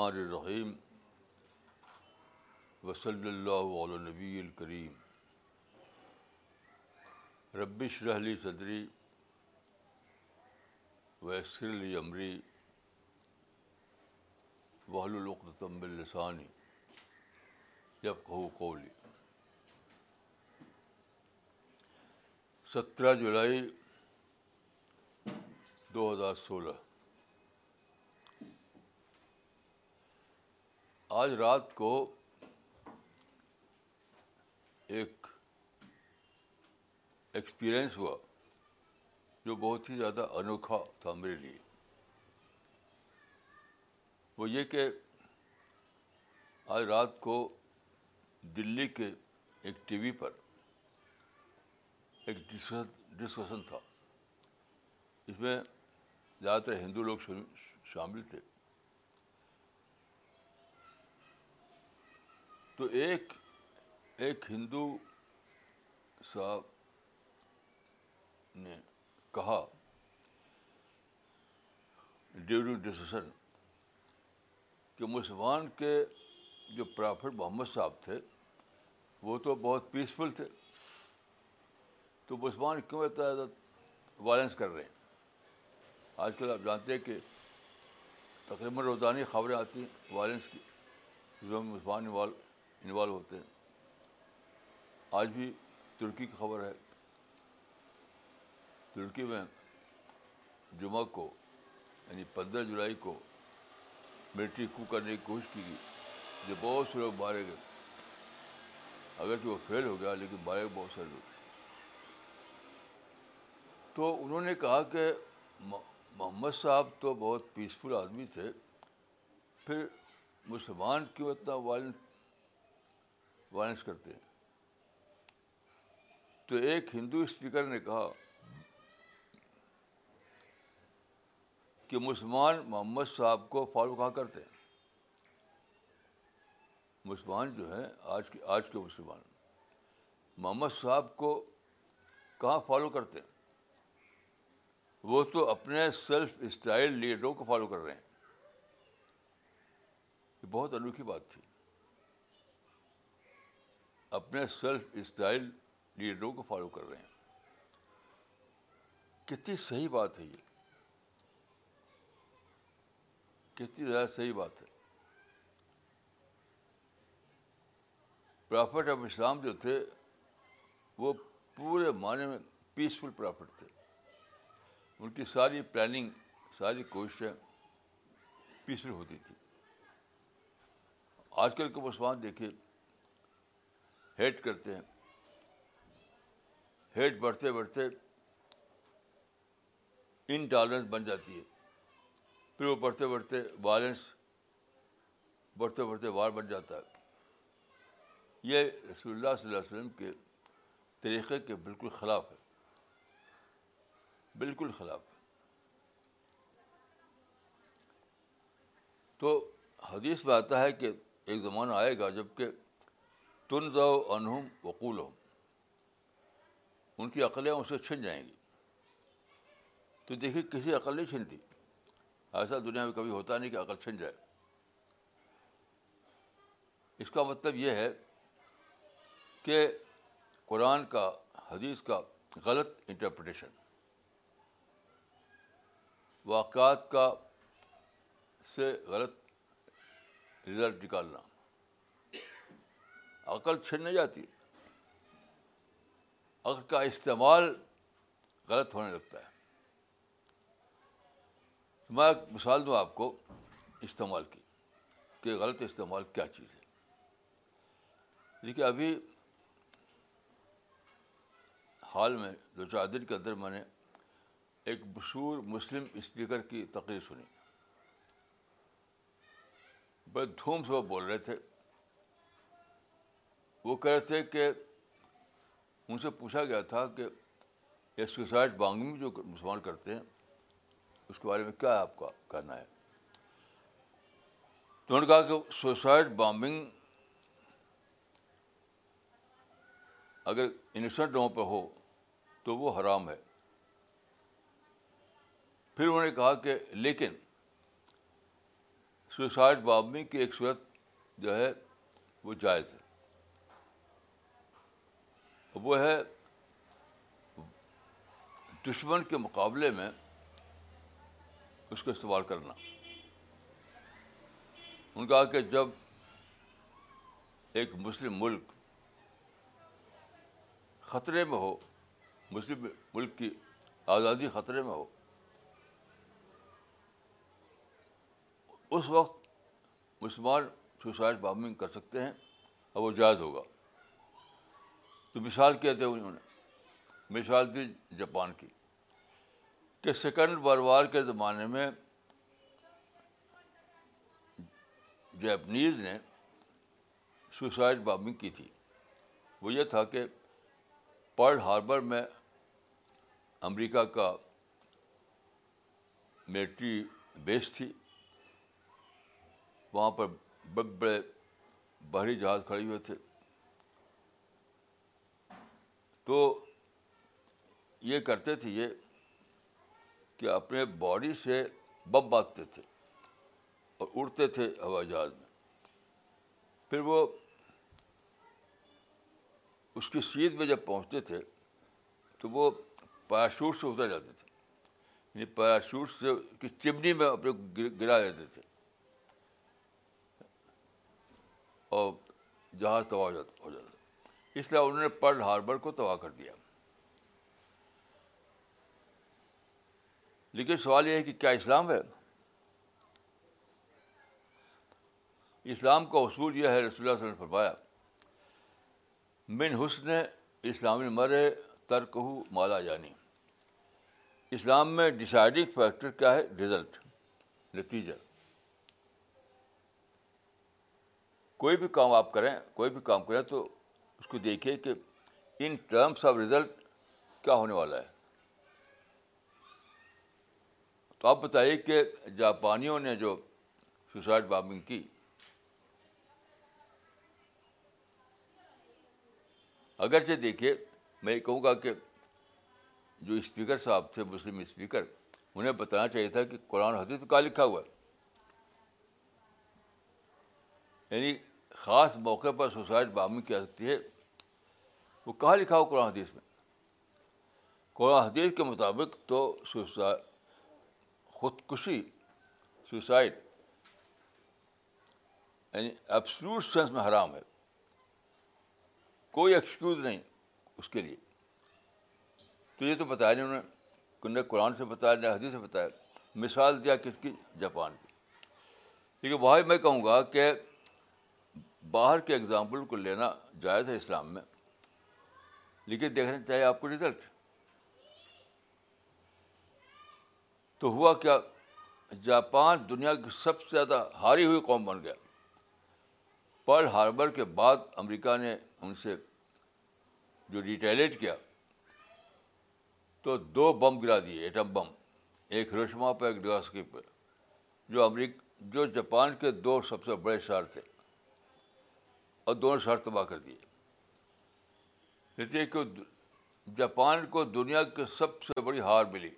الرحیم وصلی اللہ علیہ نبی الکریم ربش رحلی صدری ویسر علی عمری وحل القتم السانی کہو کولی سترہ جولائی دو ہزار سولہ آج رات کو ایک ایکسپیرئنس ہوا جو بہت ہی زیادہ انوکھا تھا میرے لیے وہ یہ کہ آج رات کو دلی کے ایک ٹی وی پر ایک ڈسکشن تھا اس میں زیادہ تر ہندو لوگ شامل تھے تو ایک ایک ہندو صاحب نے کہا ڈیورنگ ڈسکشن کہ مسلمان کے جو پرافٹ محمد صاحب تھے وہ تو بہت پیسفل تھے تو مسلمان کیوں اتنا زیادہ وائلنس کر رہے ہیں آج کل آپ جانتے ہیں کہ تقریباً روزانہ خبریں آتی ہیں وائلنس کی جو مسلمان انوالو انوالو ہوتے ہیں آج بھی ترکی کی خبر ہے ترکی میں جمعہ کو یعنی پندرہ جولائی کو ملٹری کو کرنے کی کوشش کی گئی جو بہت سے لوگ مارے گئے اگر کہ وہ فیل ہو گیا لیکن مارے گئے بہت سارے لوگ تو انہوں نے کہا کہ محمد صاحب تو بہت پیسفل آدمی تھے پھر مسلمان کیوں اتنا وائلنٹ وائلنس کرتے ہیں تو ایک ہندو اسپیکر نے کہا کہ مسلمان محمد صاحب کو فالو کہاں کرتے ہیں مسلمان جو ہیں آج کے آج کے مسلمان محمد صاحب کو کہاں فالو کرتے ہیں وہ تو اپنے سیلف اسٹائل لیڈروں کو فالو کر رہے ہیں یہ بہت انوکھی بات تھی اپنے سیلف اسٹائل لیڈروں کو فالو کر رہے ہیں کتنی صحیح بات ہے یہ کتنی زیادہ صحیح بات ہے پرافٹ آف اسلام جو تھے وہ پورے معنی میں پیسفل پرافٹ تھے ان کی ساری پلاننگ ساری کوششیں پیسفل ہوتی تھی آج کل کے مسلمان دیکھیے ہیٹ کرتے ہیں ہیٹ بڑھتے ان ٹالرنس بن جاتی ہے پھر وہ بڑھتے وائلنس بڑھتے بڑھتے وار بن جاتا ہے یہ رسول اللہ صلی اللہ علیہ وسلم کے طریقے کے بالکل خلاف ہے بالکل خلاف تو حدیث میں آتا ہے کہ ایک زمانہ آئے گا جب کہ تن انہم وقول ان کی عقلیں ان سے چھن جائیں گی تو دیکھیے کسی عقل نہیں چھنتی ایسا دنیا میں کبھی ہوتا نہیں کہ عقل چھن جائے اس کا مطلب یہ ہے کہ قرآن کا حدیث کا غلط انٹرپریٹیشن واقعات کا سے غلط رزلٹ نکالنا عقل چھن نہیں جاتی عقل کا استعمال غلط ہونے لگتا ہے میں ایک مثال دوں آپ کو استعمال کی کہ غلط استعمال کیا چیز ہے دیکھیے ابھی حال میں دو چار دن کے اندر میں نے ایک مشہور مسلم اسپیکر کی تقریر سنی بڑے دھوم سے وہ بول رہے تھے وہ کہہ رہے تھے کہ ان سے پوچھا گیا تھا کہ یہ سوسائڈ بامبنگ جو مسلمان کرتے ہیں اس کے بارے میں کیا آپ کا کہنا ہے تو انہوں نے کہا کہ سوسائڈ بامبنگ اگر انسنٹ پہ ہو تو وہ حرام ہے پھر انہوں نے کہا کہ لیکن سوسائڈ بامبنگ کی ایک صورت جو ہے وہ جائز ہے وہ ہے دشمن کے مقابلے میں اس کو استعمال کرنا ان کہا کہ جب ایک مسلم ملک خطرے میں ہو مسلم ملک کی آزادی خطرے میں ہو اس وقت مسلمان سوسائڈ بامنگ کر سکتے ہیں اور وہ جائز ہوگا تو مثال کیا تھے انہوں نے مثال دی جاپان کی کہ سیکنڈ وار وار کے زمانے میں جیپنیز نے سوسائڈ بامبنگ کی تھی وہ یہ تھا کہ پرل ہاربر میں امریکہ کا ملٹری بیس تھی وہاں پر بڑے بڑے بحری جہاز کھڑے ہوئے تھے تو یہ کرتے تھے یہ کہ اپنے باڈی سے بب باندھتے تھے اور اڑتے تھے ہوائی جہاز میں پھر وہ اس کی سیت میں جب پہنچتے تھے تو وہ پیراشوٹ سے اتر جاتے تھے یعنی پیراشوٹ سے کی چمنی میں اپنے گرا دیتے تھے اور جہاز تباہ ہو جاتا ہو جاتا اس لیے انہوں نے پرل ہاربر کو تباہ کر دیا لیکن سوال یہ ہے کہ کیا اسلام ہے اسلام کا اصول یہ ہے رسول اللہ اللہ صلی علیہ نے فرمایا من حسن اسلام مرے ترک ہو مالا جانی یعنی۔ اسلام میں ڈسائڈنگ فیکٹر کیا ہے رزلٹ نتیجہ کوئی بھی کام آپ کریں کوئی بھی کام کریں تو اس کو دیکھے کہ ان ٹرمس آف ریزلٹ کیا ہونے والا ہے تو آپ بتائیے کہ جاپانیوں نے جو سوسائڈ بامبنگ کی اگرچہ دیکھے میں یہ کہوں گا کہ جو اسپیکر صاحب تھے مسلم اسپیکر انہیں بتانا چاہیے تھا کہ قرآن حدیث کا لکھا ہوا ہے یعنی خاص موقع پر سوسائڈ بامنگ کیا سکتی ہے وہ کہاں لکھا ہو قرآن حدیث میں قرآن حدیث کے مطابق تو سوسائڈ خودکشی سوسائڈ یعنی ایبسلوٹ سینس میں حرام ہے کوئی ایکسکیوز نہیں اس کے لیے تو یہ تو بتایا نہیں نے کن نے قرآن سے بتایا نہ حدیث سے بتایا مثال دیا کس کی جاپان کی لیکن بھائی میں کہوں گا کہ باہر کے اگزامپل کو لینا جائز ہے اسلام میں لیکن دیکھنا چاہیے آپ کو رزلٹ تو ہوا کیا جاپان دنیا کی سب سے زیادہ ہاری ہوئی قوم بن گیا پرل ہاربر کے بعد امریکہ نے ان سے جو ریٹیلیٹ کیا تو دو بم گرا دیے ایٹم بم ایک روشما پہ ایک ڈاسکی پہ جو امریک جو جاپان کے دو سب سے بڑے شہر تھے اور دونوں شہر تباہ کر دیے جاپان کو دنیا کی سب سے بڑی ہار ملی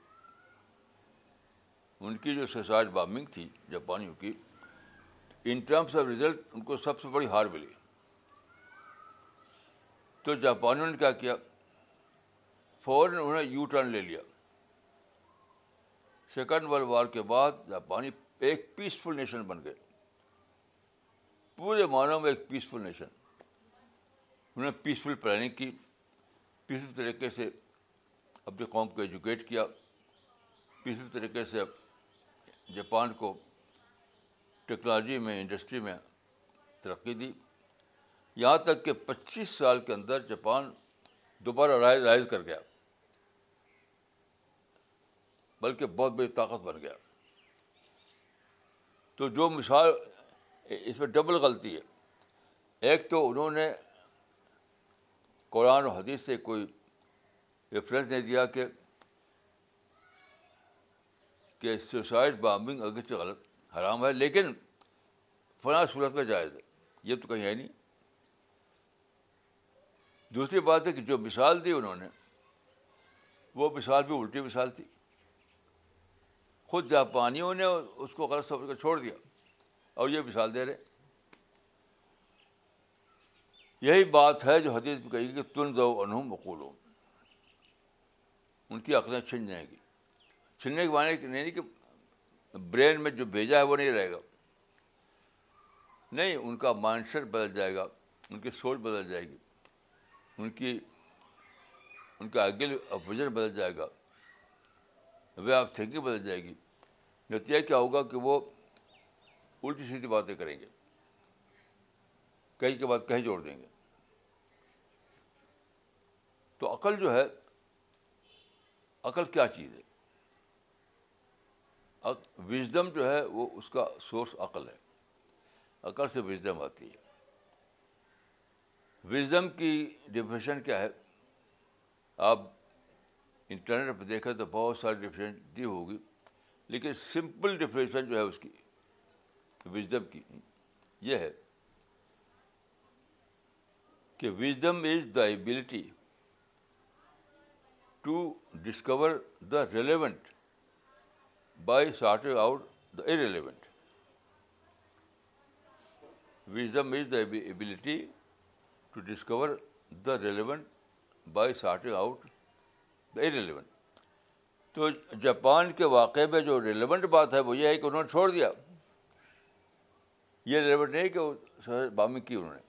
ان کی جو سوسائڈ بامبنگ تھی جاپانیوں کی ان ٹرمس آف ریزلٹ ان کو سب سے بڑی ہار ملی تو جاپانیوں نے کیا کیا فوراً انہوں نے یو ٹرن لے لیا سیکنڈ ورلڈ وار کے بعد جاپانی ایک پیسفل نیشن بن گئے پورے معنوں میں ایک پیسفل نیشن انہوں نے پیسفل پلاننگ کی طریقے سے اپنی قوم کو ایجوکیٹ کیا کسی طریقے سے جاپان کو ٹیکنالوجی میں انڈسٹری میں ترقی دی یہاں تک کہ پچیس سال کے اندر جاپان دوبارہ رائز رائز کر گیا بلکہ بہت بڑی طاقت بن گیا تو جو مثال اس میں ڈبل غلطی ہے ایک تو انہوں نے قرآن و حدیث سے کوئی ریفرنس نہیں دیا کہ کہ سوسائڈ بامبنگ اگرچہ غلط حرام ہے لیکن فلاں صورت میں جائز ہے یہ تو کہیں ہے نہیں دوسری بات ہے کہ جو مثال دی انہوں نے وہ مثال بھی الٹی مثال تھی خود جاپانیوں نے اس کو غلط سمجھ کر چھوڑ دیا اور یہ مثال دے رہے یہی بات ہے جو حدیث میں کہی کہ تن دو انہوم وقولوم ان کی عقلیں چھن جائیں گی چھننے کے معنی کہ برین میں جو بھیجا ہے وہ نہیں رہے گا نہیں ان کا مائنڈ سیٹ بدل جائے گا ان کی سوچ بدل جائے گی ان کی ان کا اگل ویژن بدل جائے گا وے آف تھنکنگ بدل جائے گی نتیجہ کیا ہوگا کہ وہ الٹی سیدھی باتیں کریں گے کہیں کے بعد کہیں جوڑ دیں گے تو عقل جو ہے عقل کیا چیز ہے وژڈم جو ہے وہ اس کا سورس عقل ہے عقل سے وزڈم آتی ہے وزڈم کی ڈیفینیشن کیا ہے آپ انٹرنیٹ پہ دیکھیں تو بہت ساری دی ہوگی لیکن سمپل ڈیفینیشن جو ہے اس کی وزڈم کی یہ ہے کہ wisdom is the ability to discover the relevant by sorting out the irrelevant wisdom is the ability to discover the relevant by sorting out the irrelevant تو جاپان کے واقعے میں جو ریلیونٹ بات ہے وہ یہ ہے کہ انہوں نے چھوڑ دیا یہ ریلیونٹ نہیں کہ بامی کی انہوں نے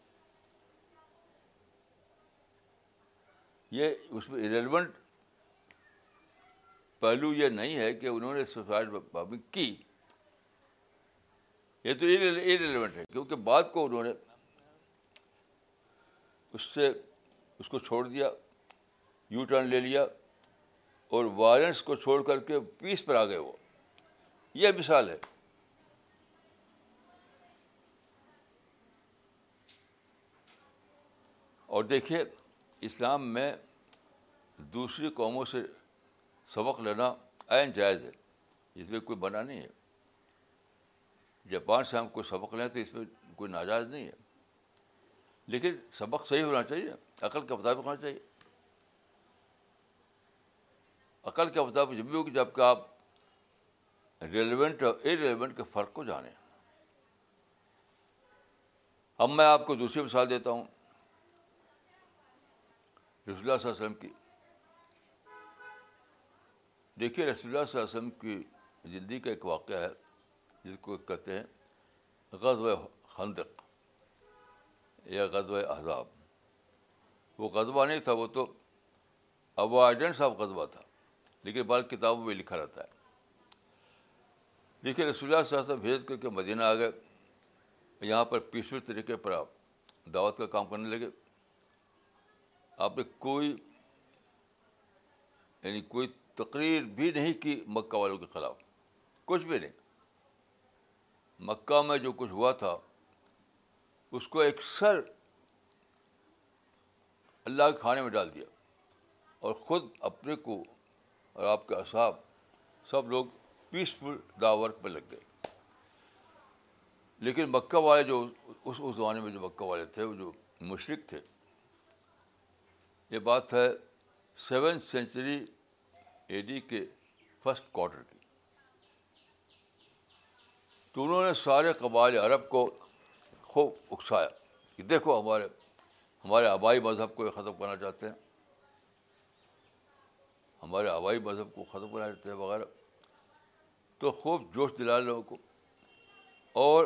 یہ اس میں ریلیونٹ پہلو یہ نہیں ہے کہ انہوں نے سوسائڈ سوسائٹنگ کی یہ تو ایلیونٹ ہے کیونکہ بعد کو انہوں نے اس سے اس کو چھوڑ دیا یو ٹرن لے لیا اور وائلنس کو چھوڑ کر کے پیس پر آ گئے وہ یہ مثال ہے اور دیکھیے اسلام میں دوسری قوموں سے سبق لینا عین جائز ہے اس میں کوئی بنا نہیں ہے جاپان سے ہم کوئی سبق لیں تو اس میں کوئی ناجائز نہیں ہے لیکن سبق صحیح ہونا چاہیے عقل کے مطابق ہونا چاہیے عقل کے مطابق جب بھی ہوگی جب کہ آپ ریلیونٹ اور ریلیونٹ کے فرق کو جانیں اب میں آپ کو دوسری مثال دیتا ہوں رسول اللہ علیہ وسلم کی دیکھیے رسول اللہ اللہ صلی علیہ وسلم کی زندگی کا ایک واقعہ ہے جس کو کہتے ہیں غزوہ و یا غزوہ و وہ غزوہ نہیں تھا وہ تو اوائڈنس آف غزوہ تھا لیکن بال کتابوں میں لکھا رہتا ہے دیکھیے رسول اللہ وسلم بھیج کر کے مدینہ آ گئے یہاں پر پیشے طریقے پر آپ دعوت کا کام کرنے لگے آپ نے کوئی یعنی کوئی تقریر بھی نہیں کی مکہ والوں کے خلاف کچھ بھی نہیں مکہ میں جو کچھ ہوا تھا اس کو اکثر اللہ کے کھانے میں ڈال دیا اور خود اپنے کو اور آپ کے اصحاب سب لوگ پیسفل داورک پہ لگ گئے لیکن مکہ والے جو اس اس زمانے میں جو مکہ والے تھے وہ جو مشرق تھے یہ بات ہے سیون سینچری اے ڈی کے فرسٹ کوارٹر کی تو انہوں نے سارے قبائل عرب کو خوب اکسایا کہ دیکھو ہمارے ہمارے آبائی مذہب کو ختم کرنا چاہتے ہیں ہمارے آبائی مذہب کو ختم کرنا چاہتے ہیں وغیرہ تو خوب جوش دلائے لوگوں کو اور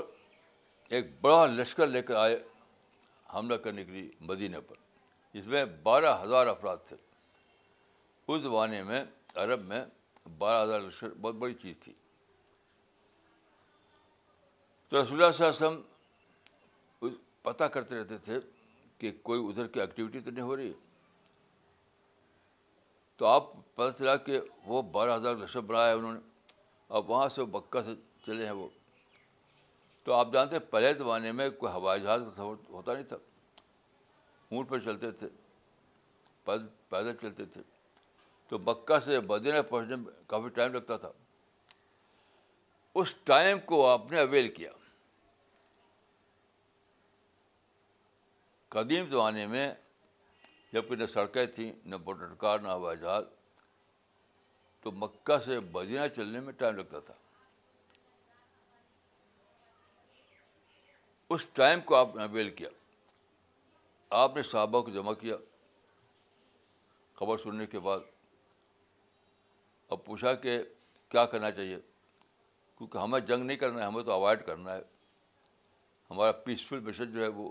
ایک بڑا لشکر لے کر آئے حملہ کرنے کے لیے مدینہ پر اس میں بارہ ہزار افراد تھے اس زمانے میں عرب میں بارہ ہزار لشکر بہت بڑی چیز تھی تو رسول اللہ اللہ صلی علیہ وسلم پتہ کرتے رہتے تھے کہ کوئی ادھر کی ایکٹیویٹی تو نہیں ہو رہی تو آپ پتہ چلا کہ وہ بارہ ہزار بنایا ہے انہوں نے اب وہاں سے بکہ سے چلے ہیں وہ تو آپ جانتے ہیں پہلے زمانے میں کوئی ہوائی جہاز کا سفر ہوتا نہیں تھا اونٹ پہ چلتے تھے پیدل چلتے تھے تو مکہ سے بدینہ پہنچنے میں کافی ٹائم لگتا تھا اس ٹائم کو آپ نے اویل کیا قدیم زمانے میں میں جبکہ نہ سڑکیں تھیں نہ کار نہ ہوائی جہاز تو مکہ سے بدینہ چلنے میں ٹائم لگتا تھا اس ٹائم کو آپ نے اویل کیا آپ نے صحابہ کو جمع کیا خبر سننے کے بعد اور پوچھا کہ کیا کرنا چاہیے کیونکہ ہمیں جنگ نہیں کرنا ہے ہمیں تو اوائڈ کرنا ہے ہمارا پیسفل مشن جو ہے وہ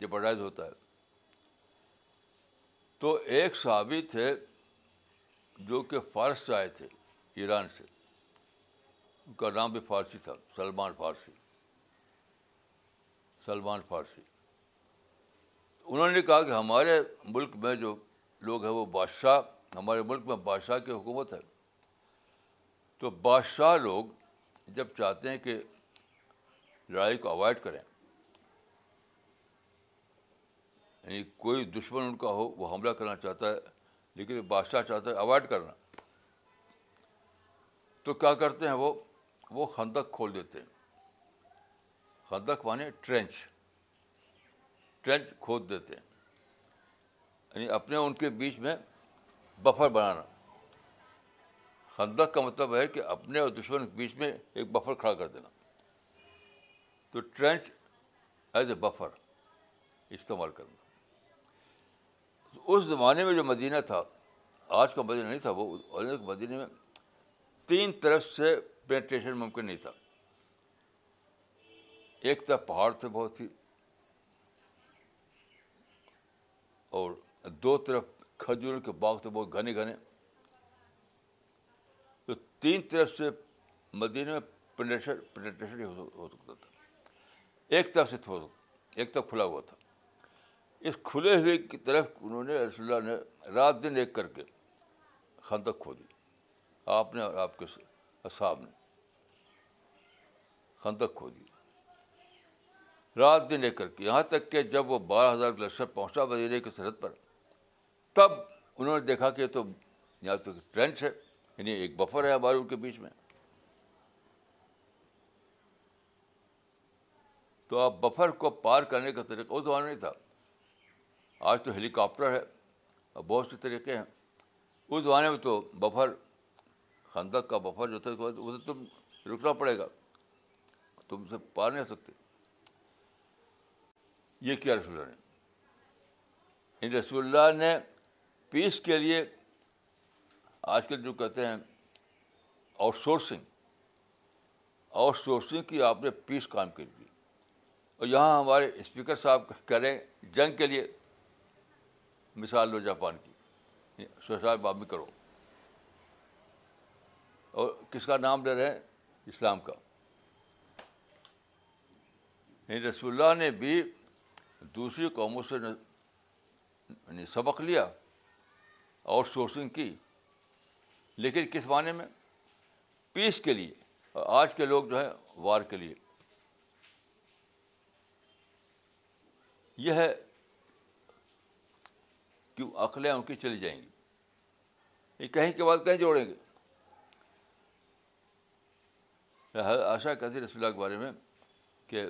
جبرڈائز ہوتا ہے تو ایک صحابی تھے جو کہ فارس سے آئے تھے ایران سے ان کا نام بھی فارسی تھا سلمان فارسی سلمان فارسی انہوں نے کہا کہ ہمارے ملک میں جو لوگ ہیں وہ بادشاہ ہمارے ملک میں بادشاہ کی حکومت ہے تو بادشاہ لوگ جب چاہتے ہیں کہ لڑائی کو اوائڈ کریں یعنی کوئی دشمن ان کا ہو وہ حملہ کرنا چاہتا ہے لیکن بادشاہ چاہتا ہے اوائڈ کرنا تو کیا کرتے ہیں وہ وہ خندق کھول دیتے ہیں خندق مانے ٹرینچ ٹرینچ کھود دیتے ہیں یعنی اپنے ان کے بیچ میں بفر بنانا خندق کا مطلب ہے کہ اپنے اور دشمن کے بیچ میں ایک بفر کھڑا کر دینا تو ٹرینچ ایز اے بفر استعمال کرنا اس زمانے میں جو مدینہ تھا آج کا مدینہ نہیں تھا وہ مدینہ میں تین طرف سے پینٹریشن ممکن نہیں تھا ایک طرف پہاڑ تھے بہت ہی اور دو طرف کھجور کے باغ تھے بہت گھنے گھنے تو تین طرف سے مدینہ میں پنشر ہو سکتا تھا ایک طرف سے ایک طرف کھلا ہوا تھا اس کھلے ہوئے کی طرف انہوں نے رسول اللہ نے رات دن ایک کر کے خندق کھودی کھو دی آپ نے اور آپ کے اصحاب نے خندق کھو دی رات دن ایک کر کے یہاں تک کہ جب وہ بارہ ہزار لشکر پہنچا وزیرے کی سرحد پر تب انہوں نے دیکھا کہ تو یہاں تو ٹرینچ ہے یعنی ایک بفر ہے ہمارے ان کے بیچ میں تو آپ بفر کو پار کرنے کا طریقہ وہ زمانہ نہیں تھا آج تو ہیلی کاپٹر ہے اور بہت سے طریقے ہیں اس زمانے میں تو بفر خندق کا بفر جو تھا تم رکنا پڑے گا تم اسے پار نہیں سکتے یہ کیا رسول اللہ نے رسول اللہ نے پیس کے لیے آج کل جو کہتے ہیں آؤٹ سورسنگ آؤٹ سورسنگ کی آپ نے پیس کام کر دی اور یہاں ہمارے اسپیکر صاحب کریں جنگ کے لیے مثال لو جاپان کی کرو اور کس کا نام لے رہے ہیں اسلام کا یعنی رسول اللہ نے بھی دوسری قوموں سے یعنی سبق لیا آؤٹ سورسنگ کی لیکن کس معنی میں پیس کے لیے اور آج کے لوگ جو ہے وار کے لیے یہ ہے کہ ان کی چلی جائیں گی یہ کہیں کے بعد کہیں جوڑیں گے آشا کہتی رسول کے بارے میں کہ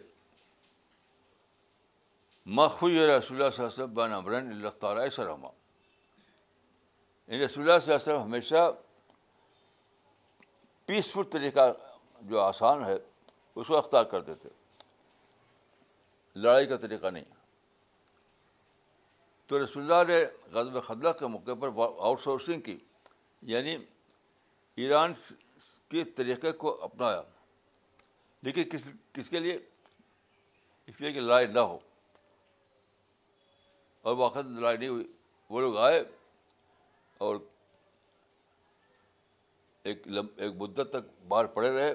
ماخوج رسول اللہ بان اللہ تعالیٰ سرما یعنی رسول اللہ اللہ صلی علیہ وسلم ہمیشہ پیسفل طریقہ جو آسان ہے اس کو اختیار کرتے تھے لڑائی کا طریقہ نہیں تو رسول اللہ نے غزب خدلہ کے موقع پر آؤٹ سورسنگ کی یعنی ایران کے طریقے کو اپنایا لیکن کس کس کے لیے اس کے لیے کہ لڑائی نہ ہو اور واقع لڑائی نہیں ہوئی وہ لوگ آئے اور ایک لم ایک مدت تک باہر پڑے رہے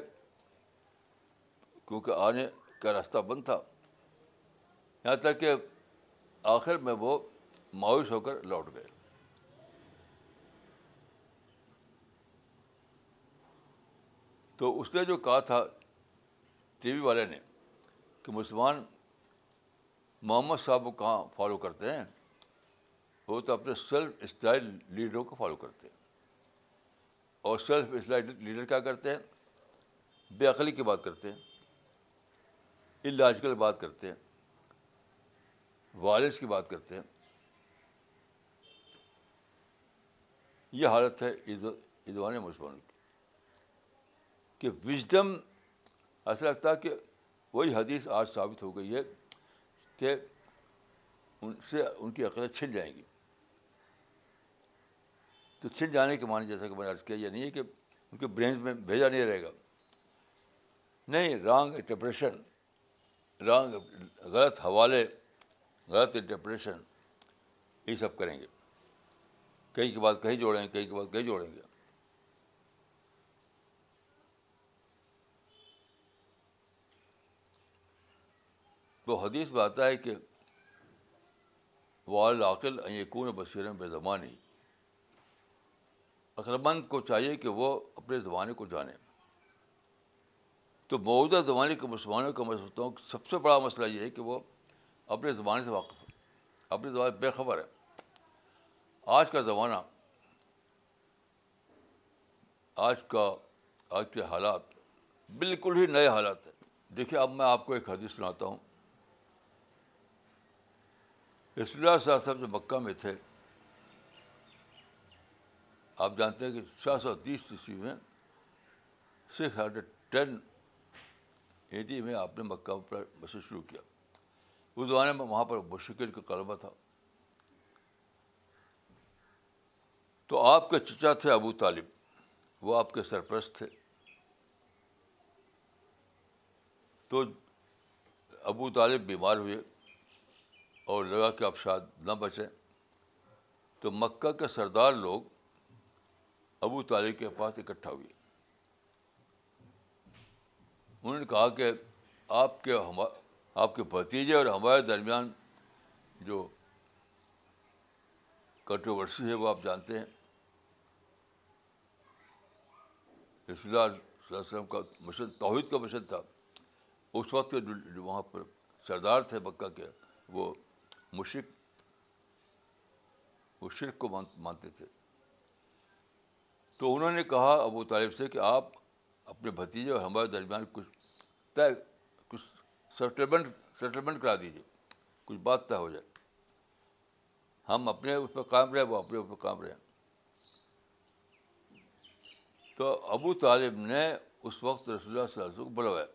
کیونکہ آنے کا راستہ بند تھا یہاں تک کہ آخر میں وہ مایوس ہو کر لوٹ گئے تو اس نے جو کہا تھا ٹی وی والے نے کہ مسلمان محمد صاحب کو کہاں فالو کرتے ہیں وہ تو اپنے سیلف اسٹائل لیڈروں کو فالو کرتے ہیں اور سیلف اسٹائل لیڈر کیا کرتے ہیں بے عقلی کی بات کرتے ہیں الاجیکل بات کرتے ہیں وائلنس کی بات کرتے ہیں یہ حالت ہے ادوان مسلمانوں کی کہ وزڈم ایسا لگتا ہے کہ وہی حدیث آج ثابت ہو گئی ہے کہ ان سے ان کی عقلیں چھن جائیں گی تو چھن جانے کے معنی جیسا کہ میں نے عرض کیا یہ نہیں ہے کہ ان کے برینز میں بھیجا نہیں رہے گا نہیں رانگ انٹرپریشن رانگ غلط حوالے غلط انٹرپریشن یہ سب کریں گے کہیں کے بعد کہیں جوڑیں گے کہیں کے بعد کہیں جوڑیں گے تو حدیث میں آتا ہے کہ وہ عاقل یقون بصیر بے زمانی عقلمند کو چاہیے کہ وہ اپنے زمانے کو جانے تو موجودہ زمانے کے مسلمانوں کا میں سوچتا ہوں کہ سب سے بڑا مسئلہ یہ ہے کہ وہ اپنے زمانے سے واقف اپنے زبان بے خبر ہے آج کا زمانہ آج کا آج کے حالات بالکل ہی نئے حالات ہیں دیکھیے اب میں آپ کو ایک حدیث سناتا ہوں رسول اللہ صاحب جو مکہ میں تھے آپ جانتے ہیں کہ چھ سو تیس عیسوی میں سکس ہنڈریڈ ٹین ایٹی میں آپ نے مکہ پر مسجد شروع کیا اس زمانے میں وہاں پر مشکل کا قلبہ تھا تو آپ کے چچا تھے ابو طالب وہ آپ کے سرپرست تھے تو ابو طالب بیمار ہوئے اور لگا کہ آپ شاید نہ بچیں تو مکہ کے سردار لوگ ابو طالب کے پاس اکٹھا ہوئی انہوں نے کہا کہ آپ کے ہم آپ کے بھتیجے اور ہمارے درمیان جو کنٹروورسی ہے وہ آپ جانتے ہیں رسول اللہ علیہ وسلم کا مشن توحید کا مشن تھا اس وقت جو, وہاں پر سردار تھے مکہ کے وہ مشرق وہ شرک کو مانتے تھے تو انہوں نے کہا ابو طالب سے کہ آپ اپنے بھتیجے اور ہمارے درمیان کچھ طے کچھ سیٹلمنٹ سیٹلمنٹ کرا دیجیے کچھ بات طے ہو جائے ہم اپنے اس پہ کام رہے وہ اپنے اس پہ کام رہے تو ابو طالب نے اس وقت رسول اللہ اللہ صلی وسلم کو بلوایا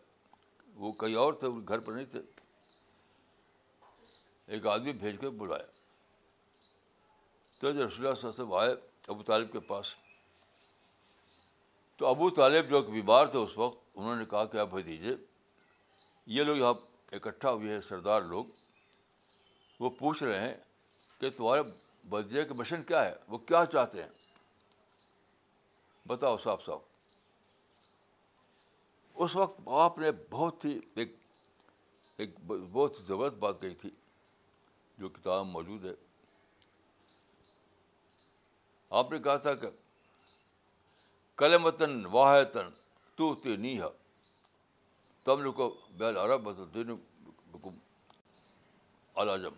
وہ کہیں اور تھے ان گھر پر نہیں تھے ایک آدمی بھیج کے بلایا تو جب رسول اللہ صلی اللہ علیہ وسلم آئے ابو طالب کے پاس تو ابو طالب جو ایک بیمار تھے اس وقت انہوں نے کہا کہ آپ بھتیجے یہ لوگ یہاں اکٹھا ہوئے ہیں سردار لوگ وہ پوچھ رہے ہیں کہ تمہارے بدلے کا مشن کیا ہے وہ کیا چاہتے ہیں بتاؤ صاحب صاحب اس وقت آپ نے بہت ہی ایک ایک بہت زبردست بات کہی تھی جو کتاب موجود ہے آپ نے کہا تھا کہ کلمتن واحطن تو ہے کو بیل عرب دین العرب العظم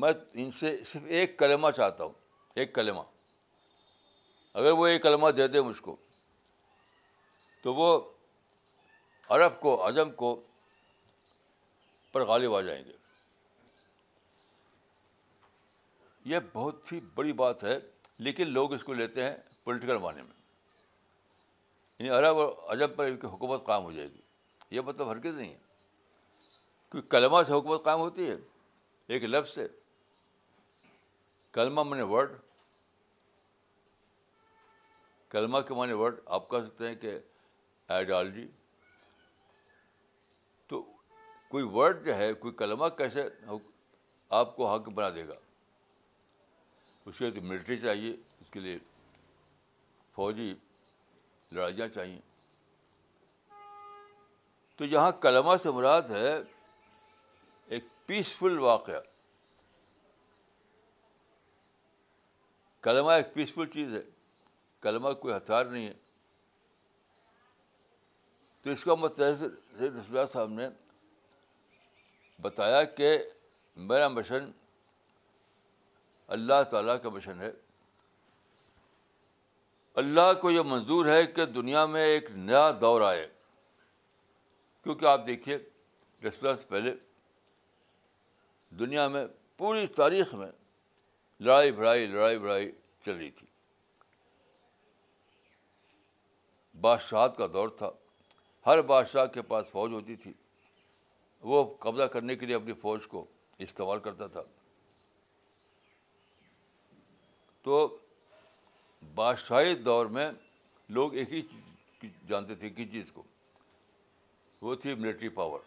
میں ان سے صرف ایک کلمہ چاہتا ہوں ایک کلمہ اگر وہ ایک کلمہ دے دے مجھ کو تو وہ عرب کو عجم کو پر غالب آ جائیں گے یہ بہت ہی بڑی بات ہے لیکن لوگ اس کو لیتے ہیں پولیٹیکل معنی میں یعنی عرب اور عجب پر کی حکومت قائم ہو جائے گی یہ مطلب حرکت نہیں ہے کیونکہ کلمہ سے حکومت قائم ہوتی ہے ایک لفظ سے کلمہ من ورڈ کلمہ کے معنی ورڈ آپ کہہ سکتے ہیں کہ آئیڈیالوجی تو کوئی ورڈ جو ہے کوئی کلمہ کیسے آپ کو حق بنا دے گا اس کے لیے ملٹری چاہیے اس کے لیے فوجی لڑائیاں چاہیے تو یہاں کلمہ سے مراد ہے ایک پیسفل واقعہ کلمہ ایک پیسفل چیز ہے کلمہ کوئی ہتھیار نہیں ہے تو اس کا متحصر صاحب نے بتایا کہ میرا مشن اللہ تعالیٰ کا مشن ہے اللہ کو یہ منظور ہے کہ دنیا میں ایک نیا دور آئے کیونکہ آپ دیکھیے رسول سے پہلے دنیا میں پوری تاریخ میں لڑائی بھڑائی لڑائی بھڑائی چل رہی تھی بادشاہت کا دور تھا ہر بادشاہ کے پاس فوج ہوتی تھی وہ قبضہ کرنے کے لیے اپنی فوج کو استعمال کرتا تھا تو بادشاہی دور میں لوگ ایک ہی جانتے تھے کس چیز کو وہ تھی ملٹری پاور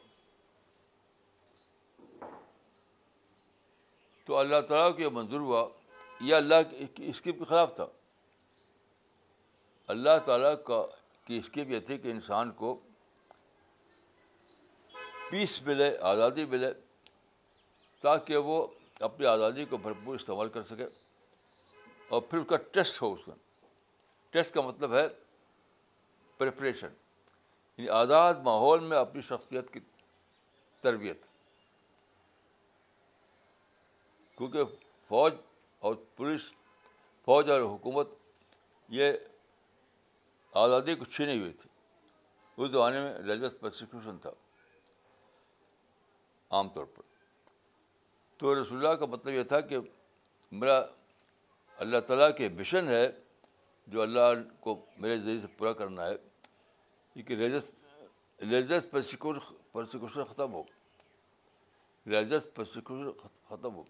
تو اللہ تعالیٰ کو یہ منظور ہوا یہ اللہ کی اسکیپ کے خلاف تھا اللہ تعالیٰ کا کی اسکیپ یہ تھی کہ انسان کو پیس ملے آزادی ملے تاکہ وہ اپنی آزادی کو بھرپور استعمال کر سکے اور پھر اس کا ٹیسٹ ہو اس میں ٹیسٹ کا مطلب ہے پریپریشن یعنی آزاد ماحول میں اپنی شخصیت کی تربیت کیونکہ فوج اور پولیس فوج اور حکومت یہ آزادی کو چھینی ہوئی تھی اس زمانے میں ریلیجس پرسیکیوشن تھا عام طور پر تو رسول اللہ کا مطلب یہ تھا کہ میرا اللہ تعالیٰ کے مشن ہے جو اللہ کو میرے ذریعے سے پورا کرنا ہے کیونکہ ختم ہو ریلیجس پرسیکوشن ختم ہو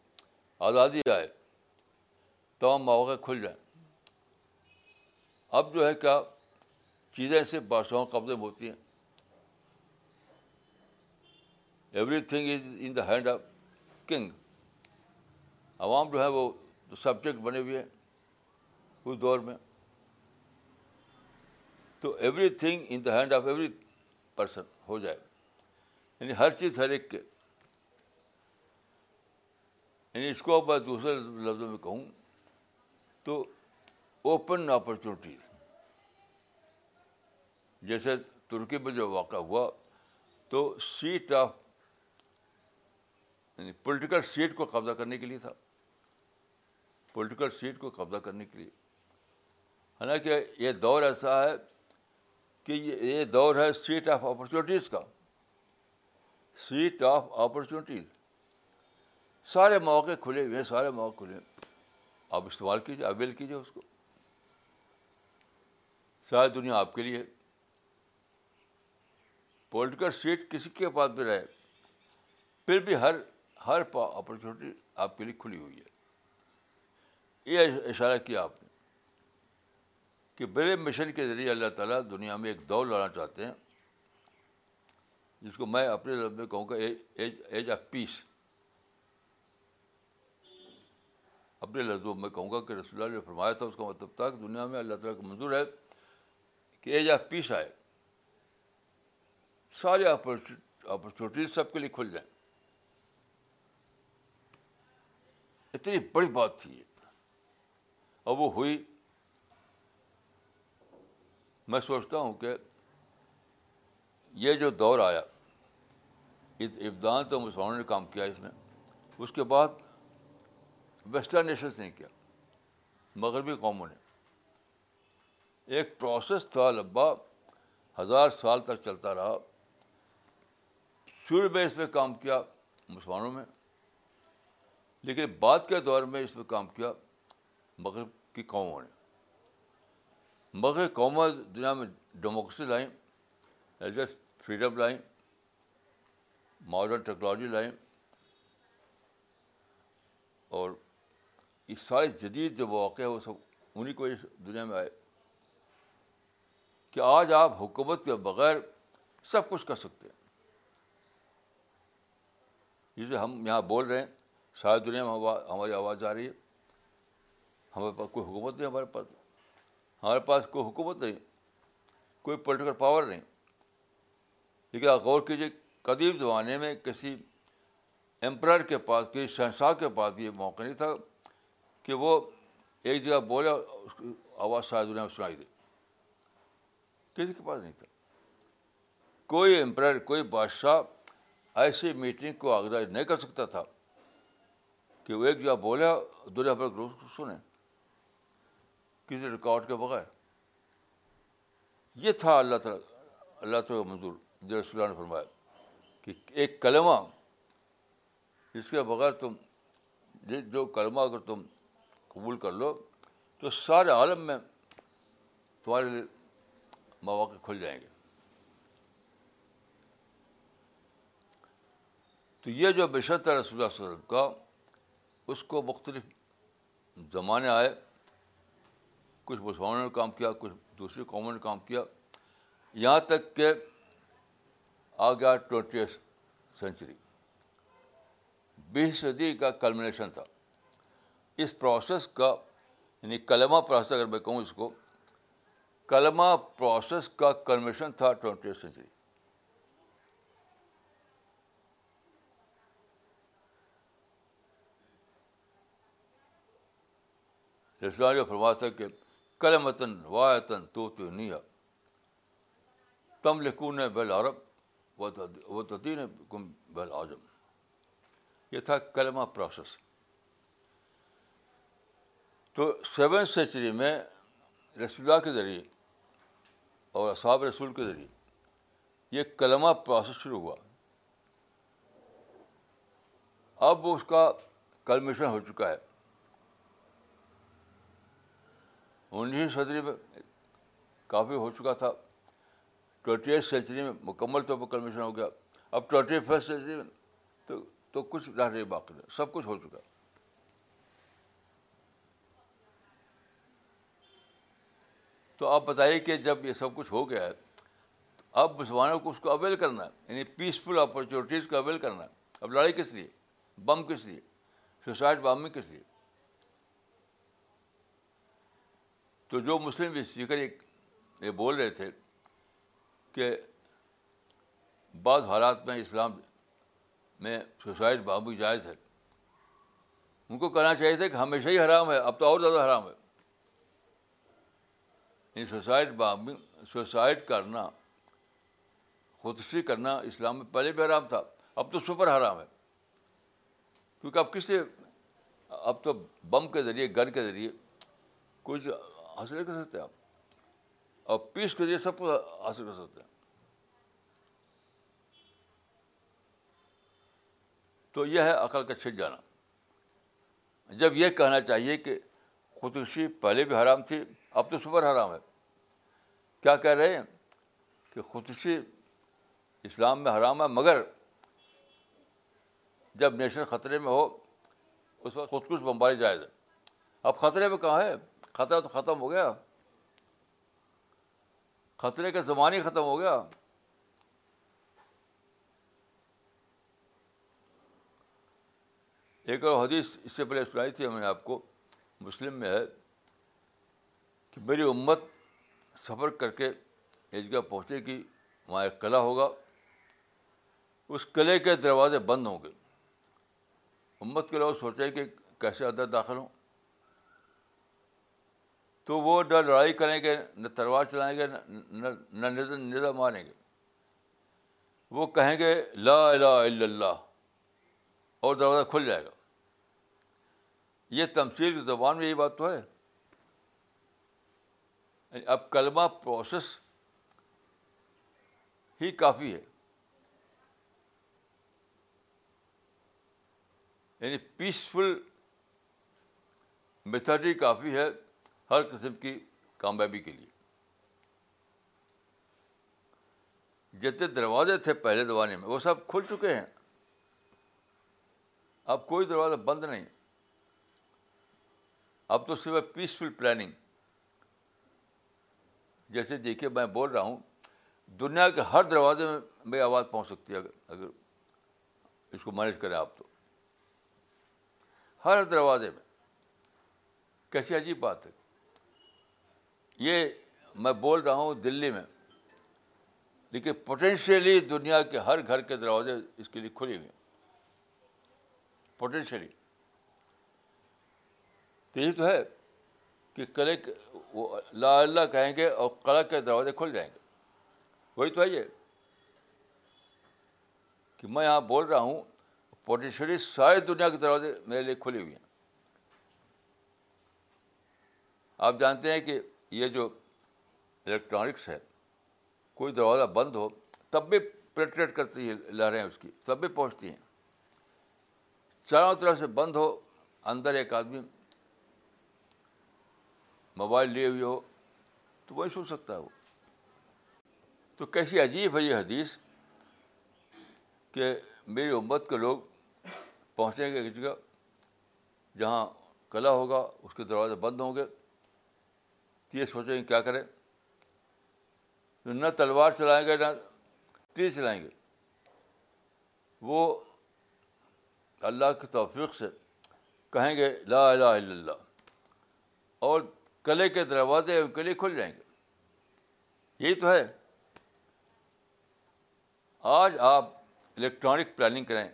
آزادی آئے تمام مواقع کھل جائیں اب جو ہے کیا چیزیں ایسے بادشاہوں قبضے میں ہوتی ہیں everything is in the hand of king عوام جو ہے وہ تو سبجیکٹ بنے ہوئے ہیں اس دور میں تو everything in the hand of every person ہو جائے یعنی ہر چیز ہر ایک کے یعنی اس کو میں دوسرے لفظوں میں کہوں تو اوپن اپرچونیٹیز جیسے ترکی میں جو واقعہ ہوا تو سیٹ آف یعنی پولیٹیکل سیٹ کو قبضہ کرنے کے لیے تھا پولیٹیکل سیٹ کو قبضہ کرنے کے لیے حالانکہ یہ دور ایسا ہے کہ یہ دور ہے سیٹ آف اپرچونیٹیز کا سیٹ آف اپرچونیٹیز سارے مواقع کھلے ہوئے ہیں سارے مواقع کھلے ہیں آپ استعمال کیجیے اویل کیجیے اس کو ساری دنیا آپ کے لیے پولیٹیکل سیٹ کسی کے پاس بھی رہے پھر بھی ہر ہر اپرچونیٹی آپ کے لیے کھلی ہوئی ہے یہ اشارہ کیا آپ نے کہ بڑے مشن کے ذریعے اللہ تعالیٰ دنیا میں ایک دور لانا چاہتے ہیں جس کو میں اپنے لفظ میں کہوں گا ایج آف پیس اپنے لفظوں میں کہوں گا کہ رسول اللہ نے فرمایا تھا اس کا مطلب تھا کہ دنیا میں اللہ تعالیٰ کا منظور ہے کہ ایج آف پیس آئے سارے اپرچونیٹیز سب کے لیے کھل جائیں اتنی بڑی بات تھی یہ اور وہ ہوئی میں سوچتا ہوں کہ یہ جو دور آیا ابدان تو مسلمانوں نے کام کیا اس میں اس کے بعد ویسٹرن نیشنس نے کیا مغربی قوموں نے ایک پروسیس تھا لبا ہزار سال تک چلتا رہا شروع میں اس پہ کام کیا مسلمانوں میں لیکن بعد کے دور میں اس پہ کام کیا مغرب کی قوموں نے مغرب قوموں دنیا میں ڈیموکریسی لائیں ایڈسٹ فریڈم لائیں ماڈرن ٹیکنالوجی لائیں اور اس سارے جدید جو مواقع ہیں وہ سب انہیں کو اس دنیا میں آئے کہ آج آپ حکومت کے بغیر سب کچھ کر سکتے ہیں جسے ہم یہاں بول رہے ہیں شاید دنیا میں ہماری آواز آ رہی ہے ہمارے پاس کوئی حکومت نہیں ہمارے پاس ہمارے پاس کوئی حکومت نہیں کوئی پولیٹیکل پاور نہیں لیکن آپ غور کیجیے قدیم زمانے میں کسی ایمپرائر کے پاس کسی شہنشاہ کے پاس بھی یہ موقع نہیں تھا کہ وہ ایک جگہ بولے آواز شاید دنیا میں سنائی دے کسی کے پاس نہیں تھا کوئی ایمپرائر کوئی بادشاہ ایسی میٹنگ کو آگرہ نہیں کر سکتا تھا کہ وہ ایک جگہ بولے دنیا بھر سنیں کسی ریکارڈ کے بغیر یہ تھا اللہ تعالیٰ اللہ تعالیٰ منظور جو رسول اللہ نے فرمایا کہ ایک کلمہ اس کے بغیر تم جو کلمہ اگر تم قبول کر لو تو سارے عالم میں تمہارے لیے مواقع کھل جائیں گے تو یہ جو بشت ہے رسول اللہ صلی اللہ علیہ وسلم کا اس کو مختلف زمانے آئے کچھ مسلمانوں نے کام کیا کچھ دوسری قوموں نے کام کیا یہاں تک کہ آ گیا ٹوینٹی ایسٹ سینچری بیس صدی کا کلمنیشن تھا اس پروسیس کا یعنی کلمہ پروسیس اگر میں کہوں اس کو کلمہ پروسیس کا کلمنیشن تھا ٹوینٹی ایسٹ سینچری فرواز تھا کہ کلمتن وایتن تو تو نیا تم لکون بل عرب و کم بل اعظم یہ تھا کلمہ پروسیس تو سیون سینچری میں اللہ کے ذریعے اور اصحاب رسول کے ذریعے یہ کلمہ پروسیس شروع ہوا اب اس کا کلمیشن ہو چکا ہے انیسویں صدی میں کافی ہو چکا تھا ٹوئنٹی ایٹ سینچری میں مکمل طور پر کمیشن ہو گیا اب ٹوئنٹی فسٹ سینچری میں تو تو کچھ رہ رہی باقی سب کچھ ہو چکا تو آپ بتائیے کہ جب یہ سب کچھ ہو گیا ہے اب مسلمانوں کو اس کو اویل کرنا ہے یعنی پیسفل اپارچونیٹیز کو اویل کرنا ہے اب لڑائی کس لیے بم کس لیے سوسائڈ بامنگ کس لیے تو جو مسلم اسپیکر یہ بول رہے تھے کہ بعض حالات میں اسلام میں سوسائڈ بامو جائز ہے ان کو کہنا چاہیے تھا کہ ہمیشہ ہی حرام ہے اب تو اور زیادہ حرام ہے ان یعنی سوسائڈ بامبنگ سوسائڈ کرنا خودکشی کرنا اسلام میں پہلے بھی حرام تھا اب تو سپر حرام ہے کیونکہ اب کس سے اب تو بم کے ذریعے گن کے ذریعے کچھ حاصل نہیں کر سکتے آپ اور پیس کے ذریعے سب کچھ حاصل کر سکتے ہیں تو یہ ہے عقل کا چھٹ جانا جب یہ کہنا چاہیے کہ خودکشی پہلے بھی حرام تھی اب تو سپر حرام ہے کیا کہہ رہے ہیں کہ خودکشی اسلام میں حرام ہے مگر جب نیشنل خطرے میں ہو اس وقت خودکش بمباری جائز ہے اب خطرے میں کہاں ہے خطرہ تو ختم ہو گیا خطرے کا زمانے ختم ہو گیا ایک اور حدیث اس سے پہلے سنائی تھی میں نے آپ کو مسلم میں ہے کہ میری امت سفر کر کے ایک جگہ پہنچے گی وہاں ایک قلعہ ہوگا اس قلعے کے دروازے بند ہوں گے امت کے لوگ سوچیں کہ کیسے اندر داخل ہوں تو وہ نہ لڑائی کریں گے نہ تلوار چلائیں گے نہ نظر ماریں گے وہ کہیں گے لا الہ الا اللہ اور دروازہ کھل جائے گا یہ تمثیل کی زبان میں یہی بات تو ہے یعنی اب کلمہ پروسیس ہی کافی ہے یعنی پیسفل میتھڈ ہی کافی ہے ہر قسم کی کامیابی کے لیے جتنے دروازے تھے پہلے زمانے میں وہ سب کھل چکے ہیں اب کوئی دروازہ بند نہیں اب تو صرف پیسفل پلاننگ جیسے دیکھیے میں بول رہا ہوں دنیا کے ہر دروازے میں بھی آواز پہنچ سکتی ہے اگر اس کو مینج کریں آپ تو ہر دروازے میں کیسی عجیب بات ہے یہ میں بول رہا ہوں دلی میں لیکن پوٹینشیلی دنیا کے ہر گھر کے دروازے اس کے لیے کھلے ہوئے پوٹینشیلی تو یہی تو ہے کہ کلے وہ لا اللہ کہیں گے اور کلا کے دروازے کھل جائیں گے وہی تو ہے یہ کہ میں یہاں بول رہا ہوں پوٹینشیلی ساری دنیا کے دروازے میرے لیے کھلے ہوئے ہیں آپ جانتے ہیں کہ یہ جو الیکٹرانکس ہے کوئی دروازہ بند ہو تب بھی پریٹریٹ کرتی ہے لہریں اس کی تب بھی پہنچتی ہیں چاروں طرح سے بند ہو اندر ایک آدمی موبائل لیے ہوئے ہو تو وہی سن سکتا ہے وہ تو کیسی عجیب ہے یہ حدیث کہ میری امت کے لوگ پہنچیں گے ایک جگہ جہاں کلا ہوگا اس کے دروازے بند ہوں گے تو یہ سوچیں گے کیا کریں نہ تلوار چلائیں گے نہ تیر چلائیں گے وہ اللہ کی توفیق سے کہیں گے لا الہ الا اللہ اور کلے کے دروازے ان کے لیے کھل جائیں گے یہی تو ہے آج آپ الیکٹرانک پلاننگ کریں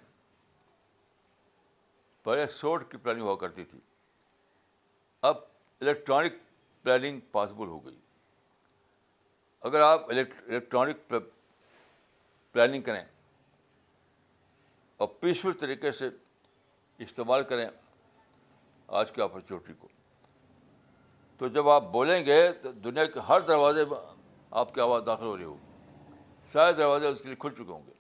پہلے سوٹ کی پلاننگ ہوا کرتی تھی اب الیکٹرانک پلاننگ پاسبل ہو گئی اگر آپ الیکٹرانک پلاننگ کریں اور پیسفل طریقے سے استعمال کریں آج کی اپرچونیٹی کو تو جب آپ بولیں گے تو دنیا کے ہر دروازے میں آپ کی آواز داخل ہو رہی ہوگی سارے دروازے اس کے لیے کھل چکے ہوں گے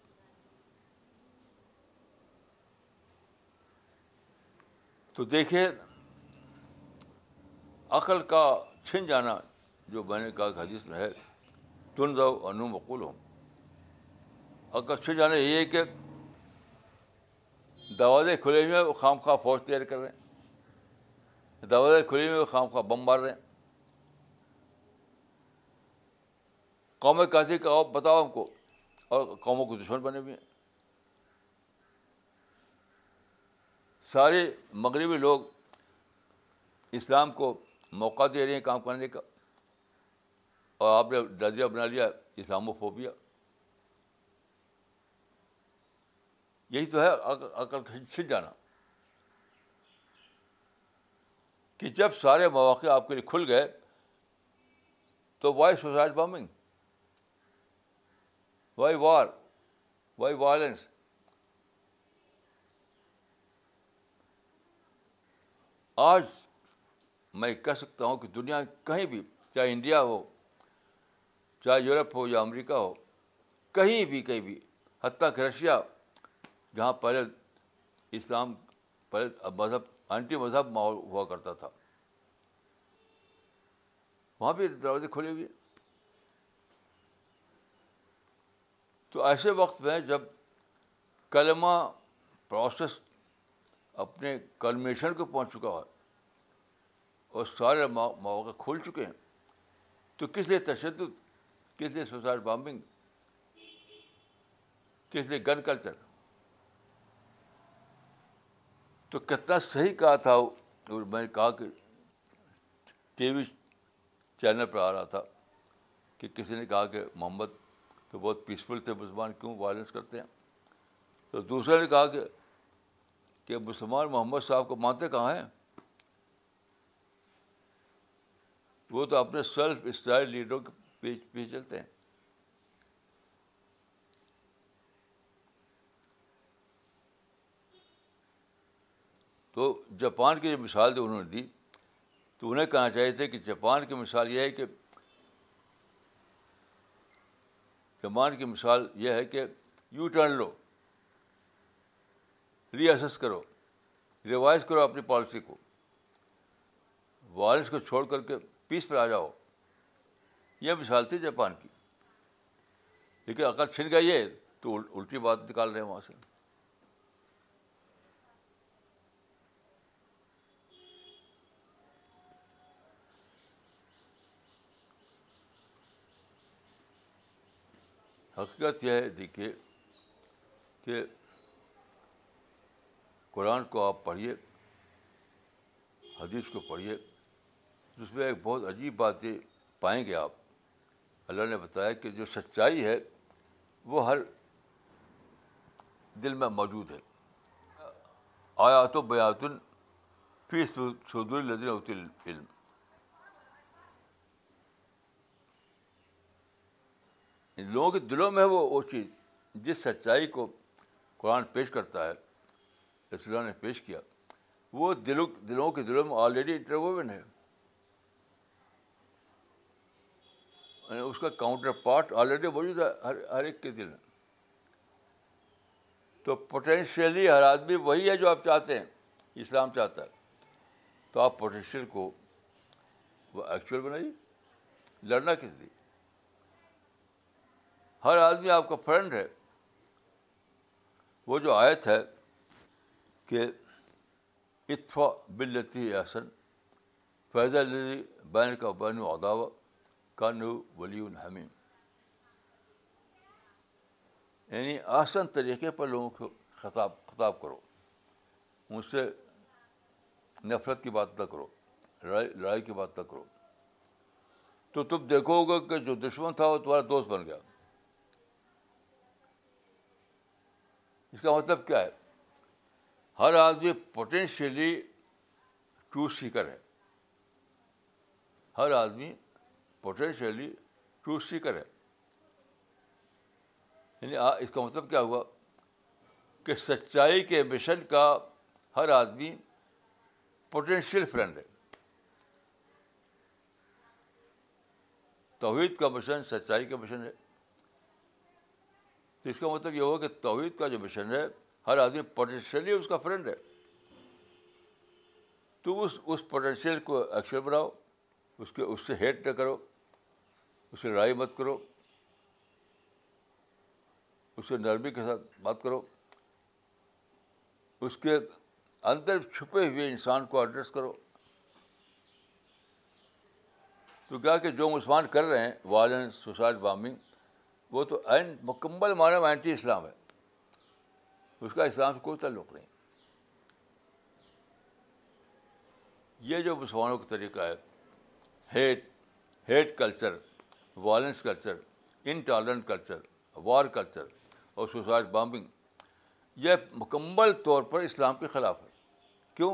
تو دیکھیے عقل کا چھن جانا جو میں نے کہا کہ حدیث میں ہے تن دو انو مقول ہوں عقل چھن جانا یہ ہے کہ دروازے کھلے ہوئے وہ خام خواہ فوج تیار کر رہے ہیں دروازے کھلے ہوئے وہ خام خواہ بم مار رہے ہیں قوم کہتی کہ بتاؤ ہم کو اور قوموں کو دشمن بنے ہوئے ہیں سارے مغربی لوگ اسلام کو موقع دے رہے ہیں کام کرنے کا اور آپ نے نظریہ بنا لیا اسلامو فوبیا یہی تو ہے عقل چھن جانا کہ جب سارے مواقع آپ کے لیے کھل گئے تو why suicide bombing why war why violence آج میں کہہ سکتا ہوں کہ دنیا کہیں بھی چاہے انڈیا ہو چاہے یورپ ہو یا امریکہ ہو کہیں بھی کہیں بھی حتیٰ کہ رشیا جہاں پہلے اسلام پہلے مذہب اینٹی مذہب ماحول ہوا کرتا تھا وہاں بھی دروازے کھولے ہوئے تو ایسے وقت میں جب کلمہ پروسیس اپنے کلمیشن کو پہنچ چکا ہے اور سارے مواقع کھول چکے ہیں تو کس لیے تشدد کس لیے سوسائڈ بامبنگ کس لیے گن کلچر تو کتنا صحیح کہا تھا اور میں نے کہا کہ ٹی وی چینل پر آ رہا تھا کہ کسی نے کہا کہ محمد تو بہت پیسفل تھے مسلمان کیوں وائلنس کرتے ہیں تو دوسرے نے کہا کہ کہ مسلمان محمد صاحب کو مانتے کہاں ہیں وہ تو اپنے سیلف اسٹائل لیڈروں کے پیچ پہ چلتے ہیں تو جاپان کی جو مثال انہوں نے دی تو انہیں کہنا چاہیے تھے کہ جاپان کی مثال یہ ہے کہ جاپان کی مثال یہ ہے کہ یو ٹرن لو ریاسس کرو ریوائز کرو اپنی پالیسی کو وائرس کو چھوڑ کر کے پیس پہ آ جاؤ یہ مثال تھی جاپان کی لیکن عقل چھن گئی ہے تو الٹی بات نکال رہے ہیں وہاں سے حقیقت یہ ہے دیکھیے کہ قرآن کو آپ پڑھیے حدیث کو پڑھیے اس میں ایک بہت عجیب باتیں پائیں گے آپ اللہ نے بتایا کہ جو سچائی ہے وہ ہر دل میں موجود ہے آیات و علم ان لوگوں کے دلوں میں وہ وہ چیز جس سچائی کو قرآن پیش کرتا ہے رسول اللہ نے پیش کیا وہ دلوں دلوں کے دلوں میں آلریڈی انٹرووم ہے یعنی اس کا کاؤنٹر پارٹ آلریڈی موجود ہے ہر ہر ایک کے دل میں تو پوٹینشیلی ہر آدمی وہی ہے جو آپ چاہتے ہیں اسلام چاہتا ہے تو آپ پوٹینشیل کو وہ ایکچوئل بنائیے لڑنا کس لیے ہر آدمی آپ کا فرینڈ ہے وہ جو آیت ہے کہ اتفا بلتی احسن فیض فائدہ بین کا بین و اداوا کانو ولی یعنی آسان طریقے پر لوگوں کو خطاب خطاب کرو ان سے نفرت کی بات نہ کرو لڑائی لڑائی کی بات نہ کرو تو تم دیکھو گے کہ جو دشمن تھا وہ تمہارا دوست بن گیا اس کا مطلب کیا ہے ہر آدمی پوٹینشیلی ٹو سیکر ہے ہر آدمی پوٹینشیلی ٹرو سیکر ہے یعنی اس کا مطلب کیا ہوا کہ سچائی کے مشن کا ہر آدمی پوٹینشیل فرینڈ ہے توحید کا مشن سچائی کا مشن ہے تو اس کا مطلب یہ ہوا کہ توحید کا جو مشن ہے ہر آدمی پوٹینشیلی اس کا فرینڈ ہے تو اس اس پوٹینشیل کو ایکشن بناؤ اس کے اس سے ہیٹ نہ کرو اس سے لڑائی مت کرو اس سے نرمی کے ساتھ بات کرو اس کے اندر چھپے ہوئے انسان کو ایڈریس کرو تو کیا کہ جو مسلمان کر رہے ہیں وائلنس سوسائڈ بامنگ وہ تو این مکمل معنی میں اینٹی اسلام ہے اس کا اسلام سے کوئی تعلق نہیں یہ جو مسلمانوں کا طریقہ ہے hate hate culture violence culture intolerant culture war culture اور سوسائڈ بامبنگ یہ مکمل طور پر اسلام کے خلاف ہے کیوں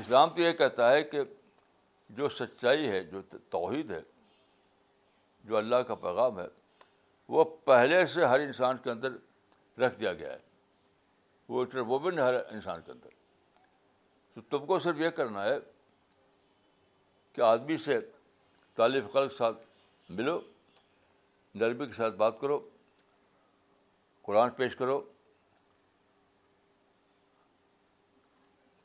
اسلام تو یہ کہتا ہے کہ جو سچائی ہے جو توحید ہے جو اللہ کا پیغام ہے وہ پہلے سے ہر انسان کے اندر رکھ دیا گیا ہے وہ ٹروبن ہر انسان کے اندر تو تم کو صرف یہ کرنا ہے کہ آدمی سے طالب قلق ساتھ ملو نرمی کے ساتھ بات کرو قرآن پیش کرو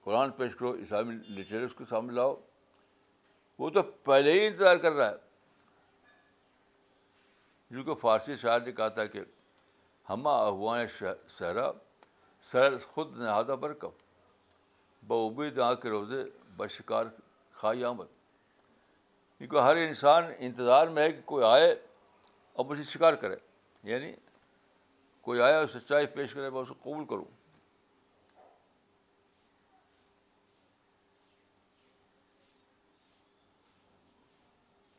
قرآن پیش کرو اسلامی لٹریچر اس کے سامنے لاؤ وہ تو پہلے ہی انتظار کر رہا ہے جن کو فارسی شاعر نے کہا تھا کہ ہمہ احوائیں سہرا سر خود نہادہ بہ امید آ کے روزے بشکار خائی آمد کیونکہ ہر انسان انتظار میں ہے کہ کوئی آئے اب اسے شکار کرے یعنی کوئی آئے اور سچائی پیش کرے میں اس کو قبول کروں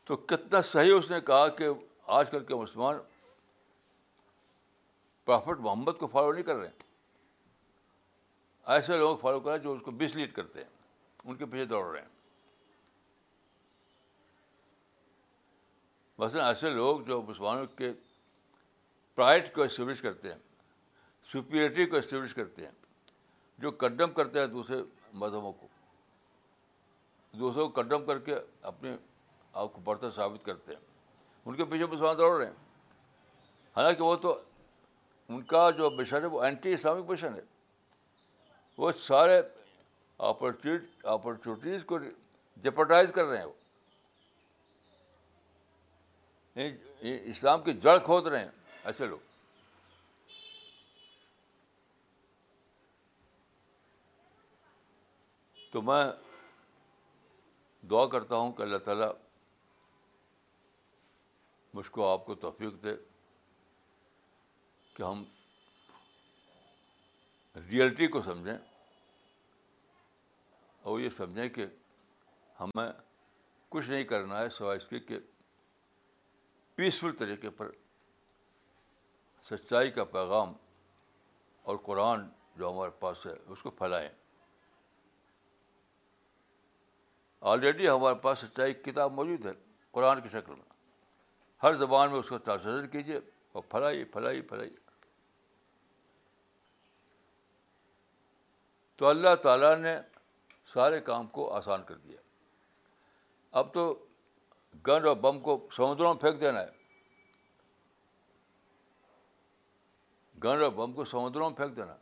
تو کتنا صحیح اس نے کہا کہ آج کل کے مسلمان پرافٹ محمد کو فالو نہیں کر رہے ایسے لوگ فالو کر رہے ہیں جو اس کو مسلیڈ لیڈ کرتے ہیں ان کے پیچھے دوڑ رہے ہیں مثلاً ایسے لوگ جو مسلمانوں کے پرائٹ کو اسٹیبلش کرتے ہیں سپیریٹی کو اسٹیبلش کرتے ہیں جو کڈم کرتے ہیں دوسرے مذہبوں کو دوسروں کو کڈم کر کے اپنے آپ کو برتن ثابت کرتے ہیں ان کے پیچھے مسلمان دوڑ رہے ہیں حالانکہ وہ تو ان کا جو مشن ہے وہ اینٹی اسلامک مشن ہے وہ سارے اپرچونیٹیز کو جپرٹائز کر رہے ہیں وہ اسلام کی جڑ کھود رہے ہیں ایسے لوگ تو میں دعا کرتا ہوں کہ اللہ تعالیٰ مجھ کو آپ کو توفیق دے کہ ہم ریئلٹی کو سمجھیں اور یہ سمجھیں کہ ہمیں کچھ نہیں کرنا ہے سوائے اس کے کہ پیسفل طریقے پر سچائی کا پیغام اور قرآن جو ہمارے پاس ہے اس کو پھیلائیں آلریڈی ہمارے پاس سچائی کتاب موجود ہے قرآن کی شکل میں ہر زبان میں اس کو ٹرانسلیشن کیجیے اور پھیلائیے پھیلائیے پھیلائیے تو اللہ تعالیٰ نے سارے کام کو آسان کر دیا اب تو گن اور بم کو سمندروں میں پھینک دینا ہے گن اور بم کو سمندروں میں پھینک دینا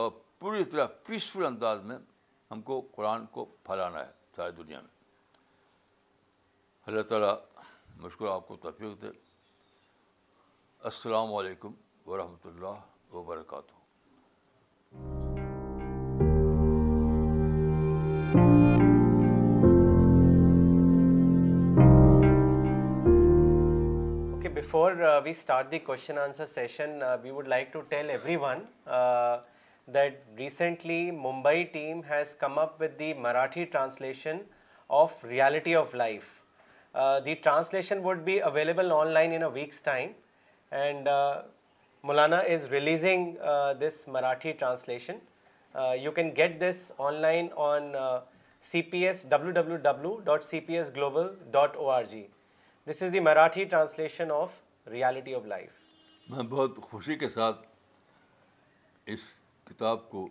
اور پوری طرح پیسفل انداز میں ہم کو قرآن کو پھیلانا ہے ساری دنیا میں اللہ تعالیٰ مشکل آپ کو توفیق دے السلام علیکم ورحمۃ اللہ وبرکاتہ Before uh, we start the question answer session, uh, we would like to tell everyone uh, that recently Mumbai team has come up with the Marathi translation of Reality of Life. The translation would be available online in a week's time, and Maulana is releasing this Marathi translation. You can get this online on www.cpsglobal.org. This is the Marathi translation of reality of life میں بہت خوشی کے ساتھ اس کتاب کو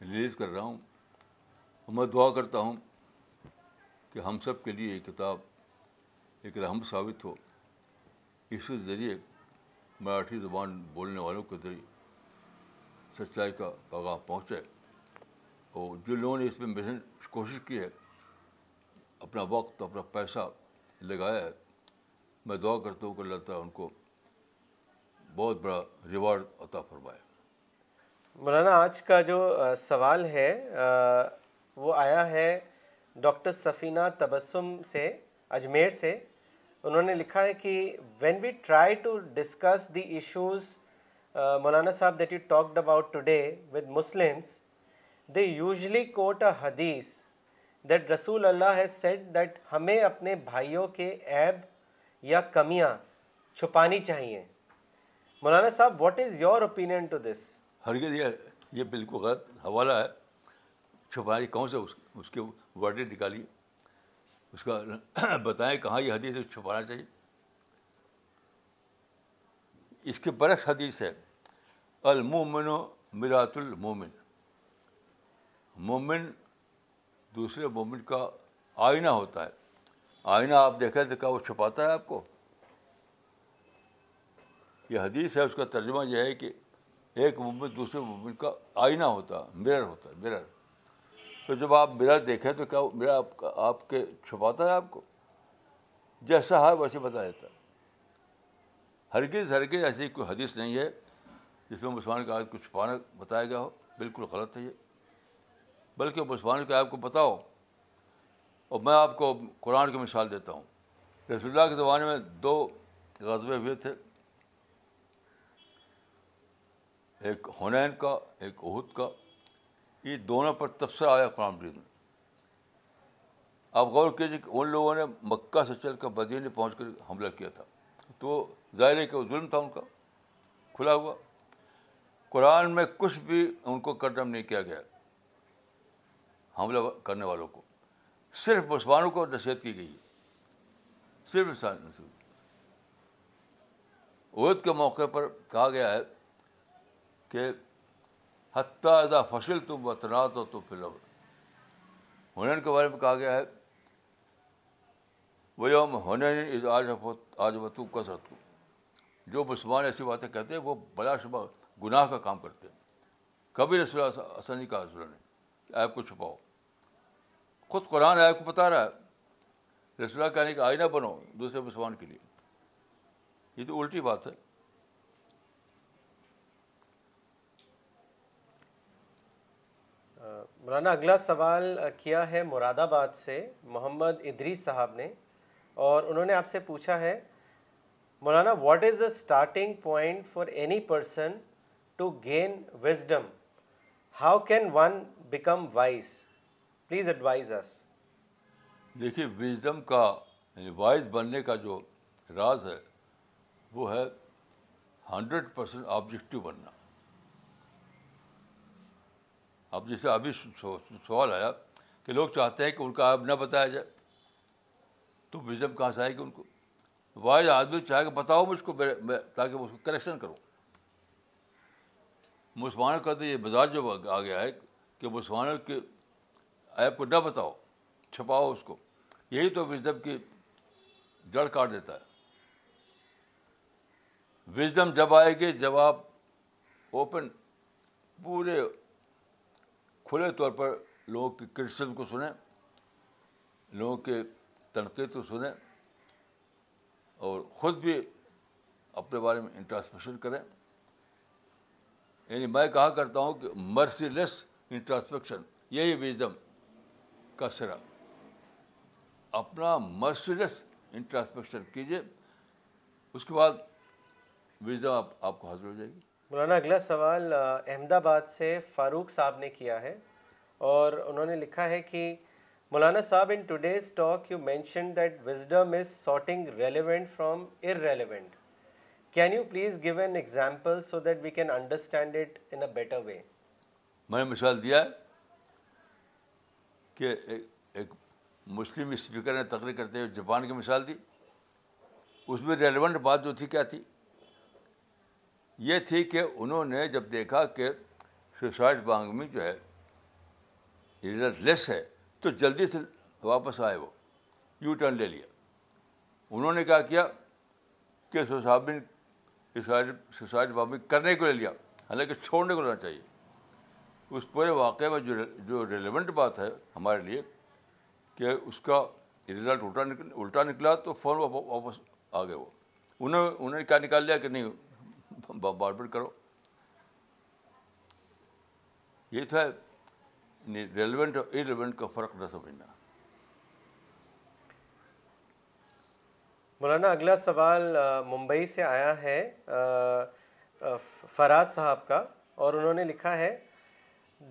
release کر رہا ہوں میں دعا کرتا ہوں کہ ہم سب کے لیے یہ کتاب ایک رحم ثابت ہو اس کے ذریعے مراٹھی زبان بولنے والوں کے ذریعے سچائی کا پیغام پہنچے اور جو لوگوں نے اس میں کوشش کی ہے اپنا وقت اپنا پیسہ لگایا ہے میں دعا کرتا ہوں کہ اللہ تعالیٰ ان کو بہت بڑا ریوارڈ عطا فرمائے مولانا آج کا جو سوال ہے وہ آیا ہے ڈاکٹر سفینہ تبسم سے اجمیر سے انہوں نے لکھا ہے کہ when we try to discuss the issues Maulana Sahab that you talked about today with Muslims they usually quote a hadith رسول اللہ ہیز سیٹ دیٹ ہمیں اپنے بھائیوں کے عیب یا کمیاں چھپانی چاہیے مولانا صاحب واٹ از یور ہرگز یہ یہ بالکل غلط حوالہ ہے چھپانی کون سے اس, کے نکالیے اس کا بتائیں کہاں یہ حدیث چھپانا چاہیے اس کے برعکس حدیث ہے المومن و مرات المومن مومن دوسرے مومن کا آئینہ ہوتا ہے آئینہ آپ دیکھیں تو کیا وہ چھپاتا ہے آپ کو یہ حدیث ہے اس کا ترجمہ یہ ہے کہ ایک مومن دوسرے مومن کا آئینہ ہوتا ہے مرر ہوتا ہے مرر تو جب آپ مرر دیکھیں تو کیا وہ مرر آپ آپ کے چھپاتا ہے آپ کو جیسا ہے ویسے بتا دیتا ہے ہرگز ہرگز ایسی کوئی حدیث نہیں ہے جس میں مسلمان کا چھپانا بتایا گیا ہو بالکل غلط ہے یہ بلکہ مسلمان کے آپ کو بتاؤ اور میں آپ کو قرآن کی مثال دیتا ہوں رسول اللہ کے زمانے میں دو غذبے ہوئے تھے ایک ہنین کا ایک عہد کا یہ دونوں پر تبصرہ آیا قرآن میں آپ غور کیجیے کہ ان لوگوں نے مکہ سے چل کر بدینے پہنچ کر حملہ کیا تھا تو ظاہر ہے کہ وہ ظلم تھا ان کا کھلا ہوا قرآن میں کچھ بھی ان کو قدم نہیں کیا گیا حملہ کرنے والوں کو صرف مسلمانوں کو نصیحت کی گئی ہے صرف انسان کے موقع پر کہا گیا ہے کہ حتیٰ فصل تم وطرات ہو تو پھر ہنین کے بارے میں کہا گیا ہے وہ یوم ہنین آج آج کس کثرت جو مسلمان ایسی باتیں کہتے ہیں وہ بلا شبہ گناہ کا کام کرتے ہیں کبھی رسول آسانی کہا رسول نے کو چھپاؤ خود قرآن ایپ آپ کو بتا رہا ہے رسول کہنے آئینہ بنو دوسرے مسلمان کے لیے یہ تو الٹی بات ہے مولانا اگلا سوال کیا ہے مراد آباد سے محمد ادری صاحب نے اور انہوں نے آپ سے پوچھا ہے Maulana what is the starting point for any person to gain wisdom how can one become wise please advise us دیکھیے وزڈم کا یعنی وائز بننے کا جو راز ہے وہ ہے ہنڈریڈ پرسینٹ آبجیکٹو بننا اب جیسے ابھی سوال آیا کہ لوگ چاہتے ہیں کہ ان کا اب نہ بتایا جائے تو وزڈم کہاں سے آئے گی ان کو وائز آدمی چاہے کہ بتاؤ مجھ کو تاکہ میں اس کو کریکشن کروں مسلمانوں کا تو یہ مزاج جو آ گیا ہے کہ مسلمانوں کے ایپ کو نہ بتاؤ چھپاؤ اس کو یہی تو وزڈم کی جڑ کاٹ دیتا ہے وزڈم جب آئے گی جب آپ اوپن پورے کھلے طور پر لوگوں کی کرسچن کو سنیں لوگوں کے تنقید کو سنیں اور خود بھی اپنے بارے میں انٹراسپیشن کریں یعنی میں کہا کرتا ہوں کہ مرسی لیس انٹراسپیکشن یہی کا سرا اپنا مرسی لیس انٹراسپیکشن کیجیے اس کے بعد آپ آپ کو حاضر ہو جائے گی مولانا اگلا سوال احمد آباد سے فاروق صاحب نے کیا ہے اور انہوں نے لکھا ہے کہ مولانا صاحب in today's talk you mention that wisdom is sorting relevant from irrelevant can you please give an example so that we can understand it in a better way میں نے مثال دیا کہ ایک مسلم اسپیکر نے تقریر کرتے ہوئے جاپان کی مثال دی اس میں ریلیونٹ بات جو تھی کیا تھی یہ تھی کہ انہوں نے جب دیکھا کہ سوسائڈ بانگ میں جو ہے لیس ہے تو جلدی سے واپس آئے وہ یو ٹرن لے لیا انہوں نے کیا کیا کہ سوسابن سوسائڈ بامبنگ کرنے کو لے لیا حالانکہ چھوڑنے کو لینا چاہیے اس پورے واقعے میں جو جو ریلیونٹ بات ہے ہمارے لیے کہ اس کا رزلٹ الٹا نکل الٹا نکلا تو فون واپس آ گئے وہ انہوں انہوں نے کیا نکال لیا کہ نہیں بار بار کرو یہ تو ہے ریلیونٹ اور ریلیونٹ کا فرق نہ سمجھنا مولانا اگلا سوال ممبئی سے آیا ہے فراز صاحب کا اور انہوں نے لکھا ہے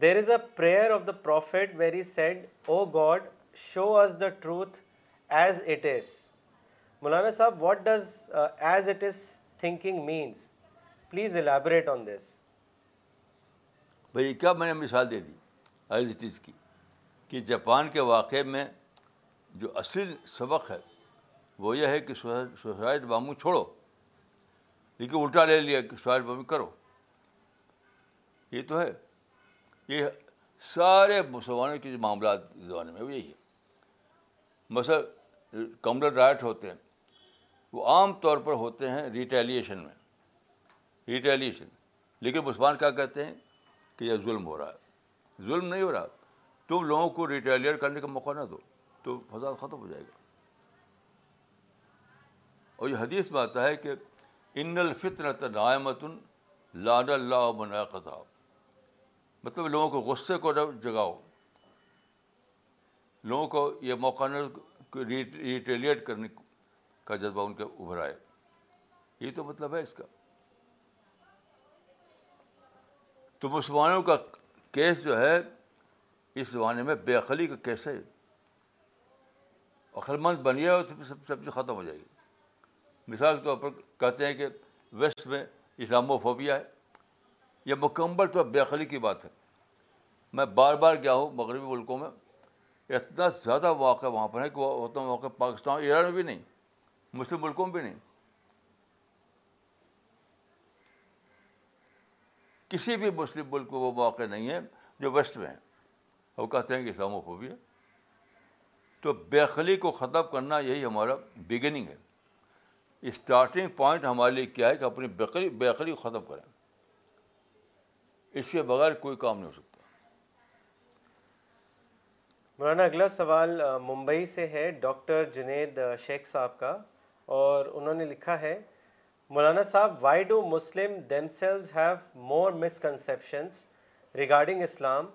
there is a prayer of the prophet very said O God show us the truth as it is Maulana Sahab what does as it is thinking means please elaborate on this بھائی کیا میں نے مثال دے دی as it از کی کہ Japan کے واقعے میں جو اصل سبق ہے وہ یہ ہے کہ سوسائڈ بامو چھوڑو لیکن الٹا لے لیا کہ سوسائڈ بامو کرو یہ تو ہے یہ سارے مسلمانوں کے جو معاملات زمانے میں وہ یہی ہے مثلا کمرل رائٹ ہوتے ہیں وہ عام طور پر ہوتے ہیں ریٹیلیشن میں ریٹیلیشن لیکن مسلمان کیا کہتے ہیں کہ یہ ظلم ہو رہا ہے ظلم نہیں ہو رہا تم لوگوں کو ریٹیلیٹ کرنے کا موقع نہ دو تو فضا ختم ہو جائے گا اور یہ حدیث میں آتا ہے کہ ان الفطرت نئے لان اللہ اللہ قطع مطلب لوگوں کو غصے کو جگاؤ لوگوں کو یہ موقع ریٹیلیٹ کرنے کا جذبہ ان کے ابھرائے یہ تو مطلب ہے اس کا تو مسلمانوں کا کیس جو ہے اس زمانے میں بے عقلی کا کیس عقل مند بنی ہے اور سب چیز ختم ہو جائے گی مثال کے طور پر کہتے ہیں کہ ویسٹ میں اسلام و ہے یہ مکمل طور بے بیخلی کی بات ہے میں بار بار گیا ہوں مغربی ملکوں میں اتنا زیادہ واقعہ وہاں پر ہے کہ وہ اتنا پاکستان ایران میں بھی نہیں مسلم ملکوں میں بھی نہیں کسی بھی مسلم ملک کو وہ واقع نہیں ہے جو ویسٹ میں ہے وہ کہتے ہیں کہ اسلام و فوبیہ تو بیخلی کو ختم کرنا یہی ہمارا بگننگ ہے اسٹارٹنگ پوائنٹ ہمارے لیے کیا ہے کہ اپنی بیکری ختم کریں اس کے بغیر کوئی کام نہیں ہو سکتا مولانا اگلا سوال ممبئی سے ہے ڈاکٹر جنید شیخ صاحب کا اور انہوں نے لکھا ہے مولانا صاحب why do Muslim themselves have more misconceptions regarding Islam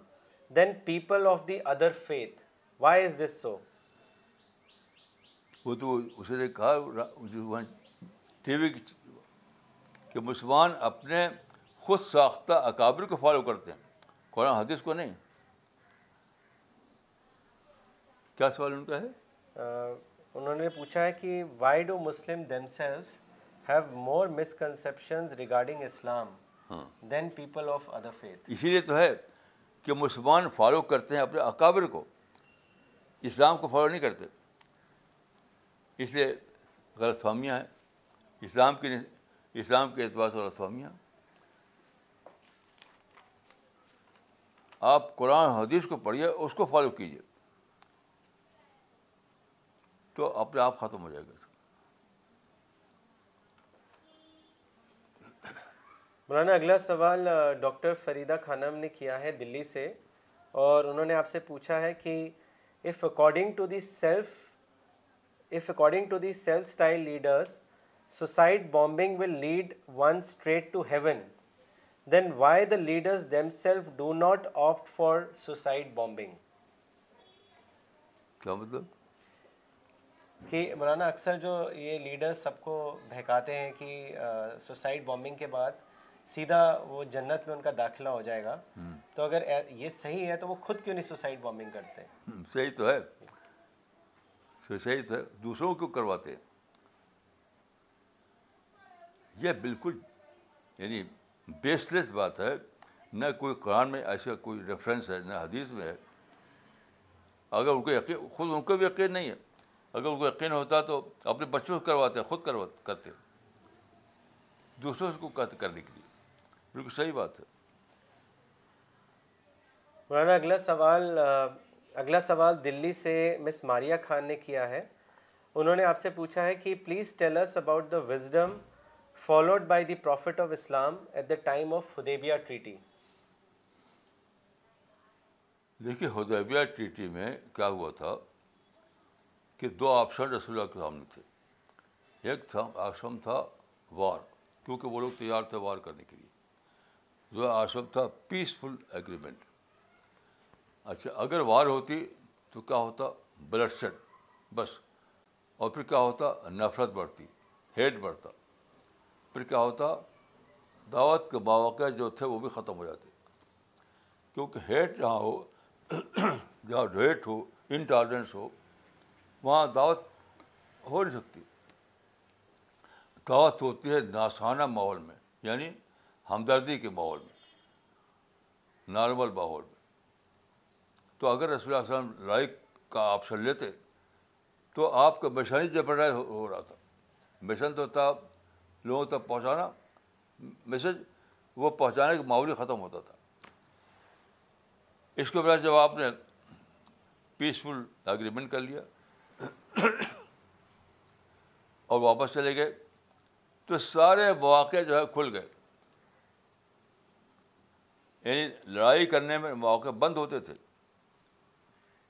than people of the other faith why is this so وہ تو اسے کہا ٹی وی کہ مسلمان اپنے خود ساختہ اکابر کو فالو کرتے ہیں قرآن حدیث کو نہیں کیا سوال ان کا ہے انہوں نے پوچھا ہے کہ why do Muslim have more regarding Islam than people of other faith اسی لیے تو ہے کہ مسلمان فالو کرتے ہیں اپنے اکابر کو اسلام کو فالو نہیں کرتے اس لیے غلط فہمیاں ہیں اسلام کے اسلام کے اعتبار سے اخوامیہ آپ قرآن حدیث کو پڑھیے اس کو فالو کیجیے تو اپنے آپ ختم ہو جائے گا مولانا اگلا سوال ڈاکٹر فریدہ خانم نے کیا ہے دلی سے اور انہوں نے آپ سے پوچھا ہے کہ if according to the self if according to the self style leaders suicide bombing will lead one straight to heaven then why the leaders them self do not opt for suicide bombing کیا مطلب کہ مولانا اکثر جو یہ leader سب کو بہکاتے ہیں کہ suicide bombing کے بعد سیدھا وہ جنت میں ان کا داخلہ ہو جائے گا تو اگر یہ صحیح ہے تو وہ خود کیوں نہیں سوسائڈ بامبنگ کرتے صحیح تو ہے صحیح تو ہے دوسروں کو کرواتے ہیں یہ بالکل یعنی بیس لیس بات ہے نہ کوئی قرآن میں ایسا کوئی ریفرنس ہے نہ حدیث میں ہے اگر ان کو یقین خود ان کو بھی یقین نہیں ہے اگر ان کو یقین ہوتا تو اپنے بچوں سے کرواتے خود کرتے دوسروں کو کرنے کے لیے بالکل صحیح بات ہے مولانا اگلا سوال اگلا سوال دلی سے مس ماریا خان نے کیا ہے انہوں نے آپ سے پوچھا ہے کہ please us about the wisdom followed by the prophet of Islam at the time of Hudaibiya treaty دیکھیے ہدیبیہ ٹریٹی میں کیا ہوا تھا کہ دو آپشن رسول اللہ کے سامنے تھے ایک تھا آشرم تھا وار کیونکہ وہ لوگ تیار تھے وار کرنے کے لیے جو آشرم تھا پیسفل ایگریمنٹ اچھا اگر وار ہوتی تو کیا ہوتا بلڈ شیڈ بس اور پھر کیا ہوتا نفرت بڑھتی ہیٹ بڑھتا پھر کیا ہوتا دعوت کے باوقع جو تھے وہ بھی ختم ہو جاتے کیونکہ ہیٹ جہاں ہو جہاں ہو انٹالرنس ہو وہاں دعوت ہو نہیں سکتی دعوت ہوتی ہے ناسانہ ماحول میں یعنی ہمدردی کے ماحول میں نارمل ماحول میں تو اگر رسول اللہ وسلم لائک کا آپشن لیتے تو آپ کا مشن ہی جبرائز ہو رہا تھا مشن تو تھا لوگوں تک پہنچانا میسج وہ پہنچانے کے معاون ختم ہوتا تھا اس کے بعد جب آپ نے پیسفل اگریمنٹ کر لیا اور واپس چلے گئے تو سارے مواقع جو ہے کھل گئے یعنی لڑائی کرنے میں مواقع بند ہوتے تھے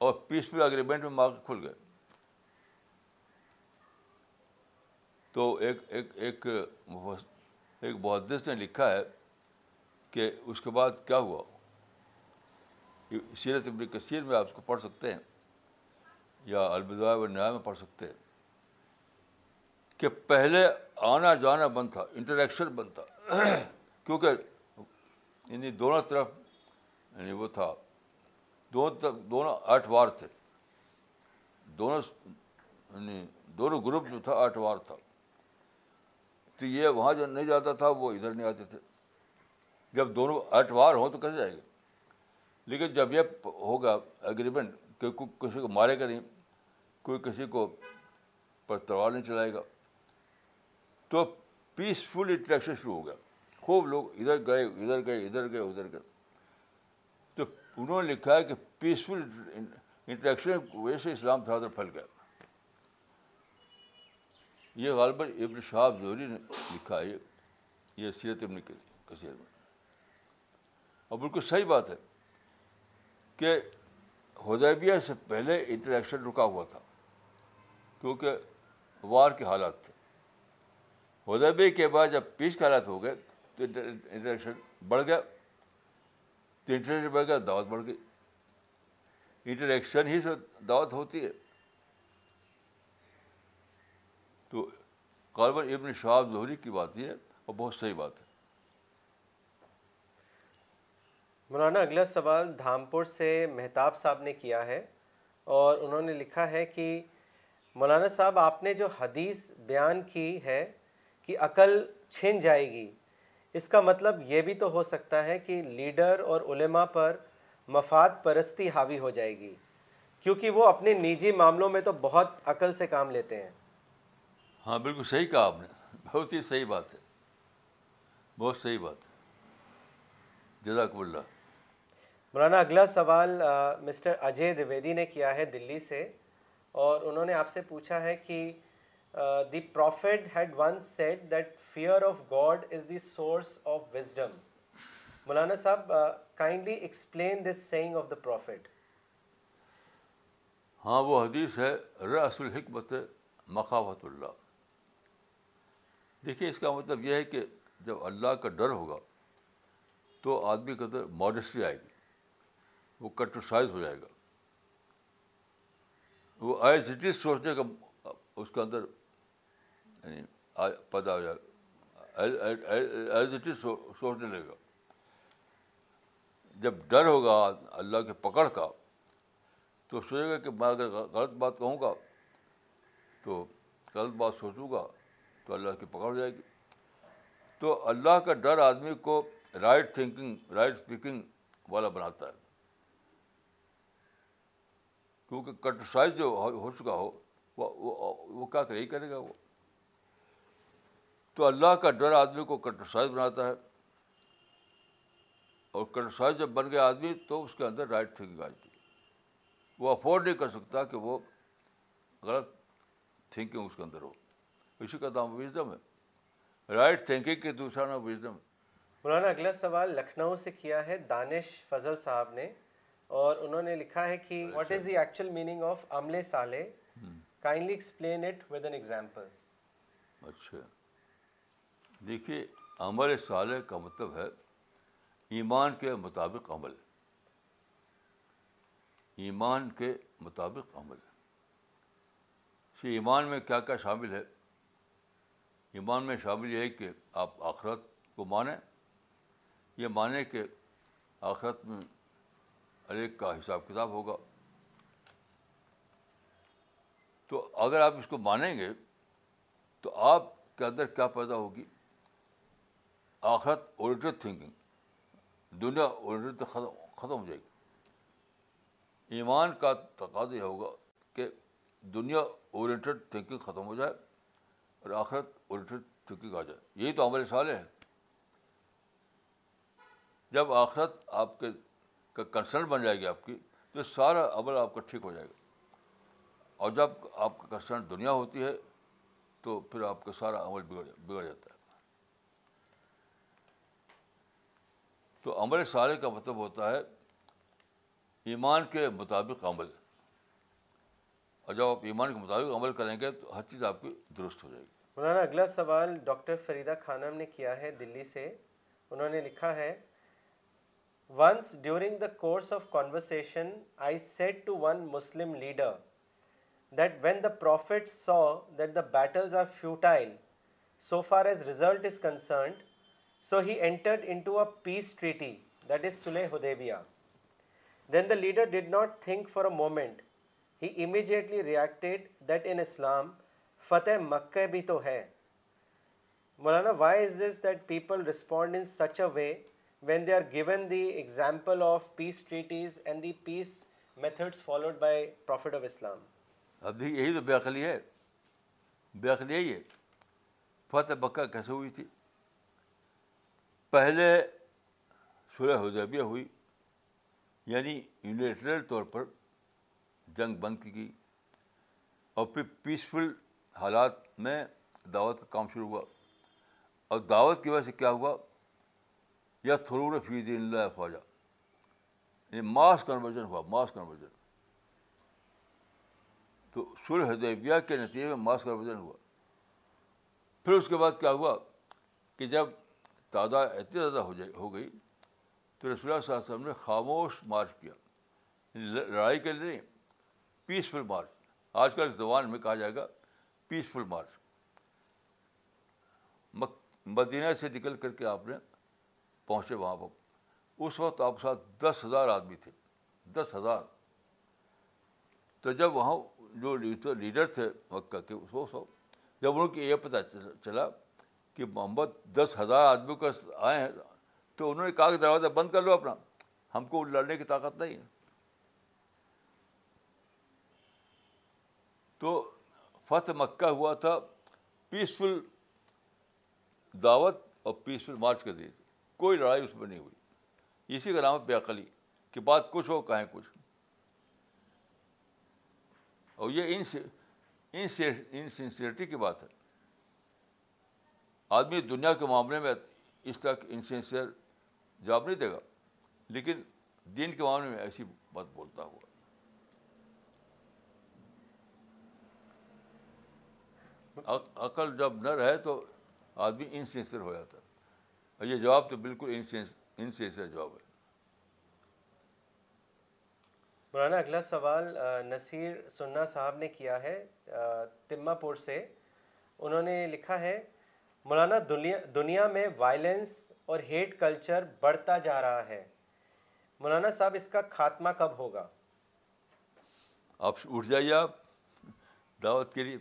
اور پیسفل اگریمنٹ میں مواقع کھل گئے تو ایک ایک ایک ایک محدث نے لکھا ہے کہ اس کے بعد کیا ہوا سیرت ابن کثیر میں آپ اس کو پڑھ سکتے ہیں یا البدا و نیا میں پڑھ سکتے ہیں کہ پہلے آنا جانا بند تھا انٹریکشن بند تھا کیونکہ یعنی دونوں طرف یعنی وہ تھا دونوں طرف آٹھ وار تھے دونوں یعنی دونوں گروپ جو تھا آٹھ وار تھا تو یہ وہاں جو نہیں جاتا تھا وہ ادھر نہیں آتے تھے جب دونوں اٹوار ہوں تو کیسے جائیں گے لیکن جب یہ ہوگا اگریمنٹ کہ کوئی کسی کو مارے گا نہیں کوئی کسی کو پر تلوار نہیں چلائے گا تو پیسفل انٹریکشن شروع ہو گیا خوب لوگ ادھر گئے ادھر گئے ادھر گئے ادھر گئے تو انہوں نے لکھا ہے کہ پیسفل انٹریکشن ویسے اسلام تھا پھیل گیا یہ غالباً ابن شاہ زہری نے لکھا ہے یہ سیرت ابن کثیر میں اور بالکل صحیح بات ہے کہ ہدیبیہ سے پہلے انٹریکشن رکا ہوا تھا کیونکہ وار کے حالات تھے ہدیبیہ کے بعد جب پیس کے حالات ہو گئے تو انٹریکشن بڑھ گیا تو انٹریکشن بڑھ گیا دعوت بڑھ گئی انٹریکشن ہی سے دعوت ہوتی ہے ابن شہاب کی بات یہ اور بہت صحیح بات ہے مولانا اگلا سوال دھامپور سے مہتاب صاحب نے کیا ہے اور انہوں نے لکھا ہے کہ مولانا صاحب آپ نے جو حدیث بیان کی ہے کہ عقل چھن جائے گی اس کا مطلب یہ بھی تو ہو سکتا ہے کہ لیڈر اور علماء پر مفاد پرستی حاوی ہو جائے گی کیونکہ وہ اپنے نجی معاملوں میں تو بہت عقل سے کام لیتے ہیں ہاں بالکل صحیح کہا آپ نے بہت ہی صحیح بات ہے بہت صحیح بات ہے جزاک اللہ مولانا اگلا سوال مسٹر اجے دیویدی نے کیا ہے دلی سے اور انہوں نے آپ سے پوچھا ہے کہ the prophet had once said that fear of God is the source of wisdom Maulana Sahab kindly explain this saying of the prophet ہاں وہ حدیث ہے رسول حکمت مخافت اللہ دیکھیے اس کا مطلب یہ ہے کہ جب اللہ کا ڈر ہوگا تو آدمی کے اندر ماڈسٹری آئے گی وہ کٹرسائز ہو جائے گا وہ ایز اٹ از سوچنے کا اس کے اندر یعنی پیدا ہو جائے گا ایز اٹ از سوچنے لگے گا جب ڈر ہوگا اللہ کے پکڑ کا تو سوچے گا کہ میں اگر غلط بات کہوں گا تو غلط بات سوچوں گا تو اللہ کی پکڑ ہو جائے گی تو اللہ کا ڈر آدمی کو رائٹ تھنکنگ رائٹ اسپیکنگ والا بناتا ہے کیونکہ کٹرسائز جو ہو چکا ہو وہ کیا ہی کرے گا وہ تو اللہ کا ڈر آدمی کو کٹرسائز بناتا ہے اور کٹرسائز جب بن گیا آدمی تو اس کے اندر رائٹ تھنکنگ آ جاتی وہ افورڈ نہیں کر سکتا کہ وہ غلط تھنکنگ اس کے اندر ہو اسی کا نام وزڈم ہے رائٹ تھنکنگ کے دوسرا نام ہے مولانا اگلا سوال لکھنؤ سے کیا ہے دانش فضل صاحب نے اور انہوں نے لکھا ہے کہ what is the actual meaning of عمل سالے kindly explain it with an example اچھا دیکھیے عمل سالے کا مطلب ہے ایمان کے مطابق عمل ایمان کے مطابق عمل ایمان میں کیا کیا شامل ہے ایمان میں شامل یہ ہے کہ آپ آخرت کو مانیں یہ مانیں کہ آخرت میں ایک کا حساب کتاب ہوگا تو اگر آپ اس کو مانیں گے تو آپ کے اندر کیا پیدا ہوگی آخرت اوریٹڈ تھنکنگ دنیا اوریٹڈ ختم ختم ہو جائے گی ایمان کا تقاضا یہ ہوگا کہ دنیا اوریٹڈ تھنکنگ ختم ہو جائے اور آخرت الٹ یہی تو عمل سالے ہیں جب آخرت آپ کے کا کنسرن بن جائے گی آپ کی تو سارا عمل آپ کا ٹھیک ہو جائے گا اور جب آپ کا کنسرن دنیا ہوتی ہے تو پھر آپ کا سارا عمل بگڑ جاتا ہے تو عمل سالے کا مطلب ہوتا ہے ایمان کے مطابق عمل اور جب آپ ایمان کے مطابق عمل کریں گے تو ہر چیز آپ کی درست ہو جائے گی مولانا اگلا سوال ڈاکٹر فریدہ خانم نے کیا ہے دلی سے انہوں نے لکھا ہے once during the course of conversation I said to one Muslim leader that when the prophet saw that the battles are futile so far as result is concerned so he entered into a peace treaty that is سلے Hudaibiya then the leader did not think for a moment he immediately reacted that in Islam فتح مکہ بھی تو ہے Maulana why is this that people respond in such a way when they are given the example of peace treaties and the peace methods followed by that of Islam اب دیکھیے یہی تو بےخلی ہے بےخلی یہی ہے فتح مکہ کیسے ہوئی تھی پہلے سورہ حدیبیہ ہوئی یعنی یونیٹرل طور پر جنگ بند کی گئی اور پھر پیسفل حالات میں دعوت کا کام شروع ہوا اور دعوت کی وجہ سے کیا ہوا یا تھرور فی دین اللہ فوجا یعنی ماس کنورژن ہوا ماس کنورژن تو حدیبیہ کے نتیجے میں ماس کنورژن ہوا پھر اس کے بعد کیا ہوا کہ جب تعداد اتنی زیادہ ہو جائے ہو گئی تو رسول علیہ صاحب نے خاموش مارچ کیا یعنی لڑائی کے نہیں پیسفل مارچ آج کل زبان میں کہا جائے گا پیسفل مارچ مدینہ سے نکل کر کے آپ نے پہنچے وہاں پر اس وقت آپ کے ساتھ دس ہزار آدمی تھے دس ہزار تو جب وہاں جو لیڈر تھے مکہ کے اس وقت جب ان کی یہ پتہ چلا کہ محمد دس ہزار آدمیوں کا آئے ہیں تو انہوں نے کہا کہ دروازہ بند کر لو اپنا ہم کو لڑنے کی طاقت نہیں ہے تو فتح مکہ ہوا تھا پیسفل دعوت اور پیسفل مارچ کر دیے کوئی لڑائی اس میں نہیں ہوئی اسی کا نام ہے عقلی کہ بات کچھ ہو کہیں کچھ اور یہ ان کی بات ہے آدمی دنیا کے معاملے میں اس طرح انسنسیئر جواب نہیں دے گا لیکن دین کے معاملے میں ایسی بات بولتا ہوا عقل جب نہ رہے تو آدمی انسینسر ہو جاتا ہے یہ جواب تو بالکل انسینسر جواب ہے مولانا اگلا سوال نصیر سننا صاحب نے کیا ہے تما پور سے انہوں نے لکھا ہے مولانا دنیا میں وائلنس اور ہیٹ کلچر بڑھتا جا رہا ہے مولانا صاحب اس کا خاتمہ کب ہوگا آپ اٹھ جائیے آپ دعوت کے لیے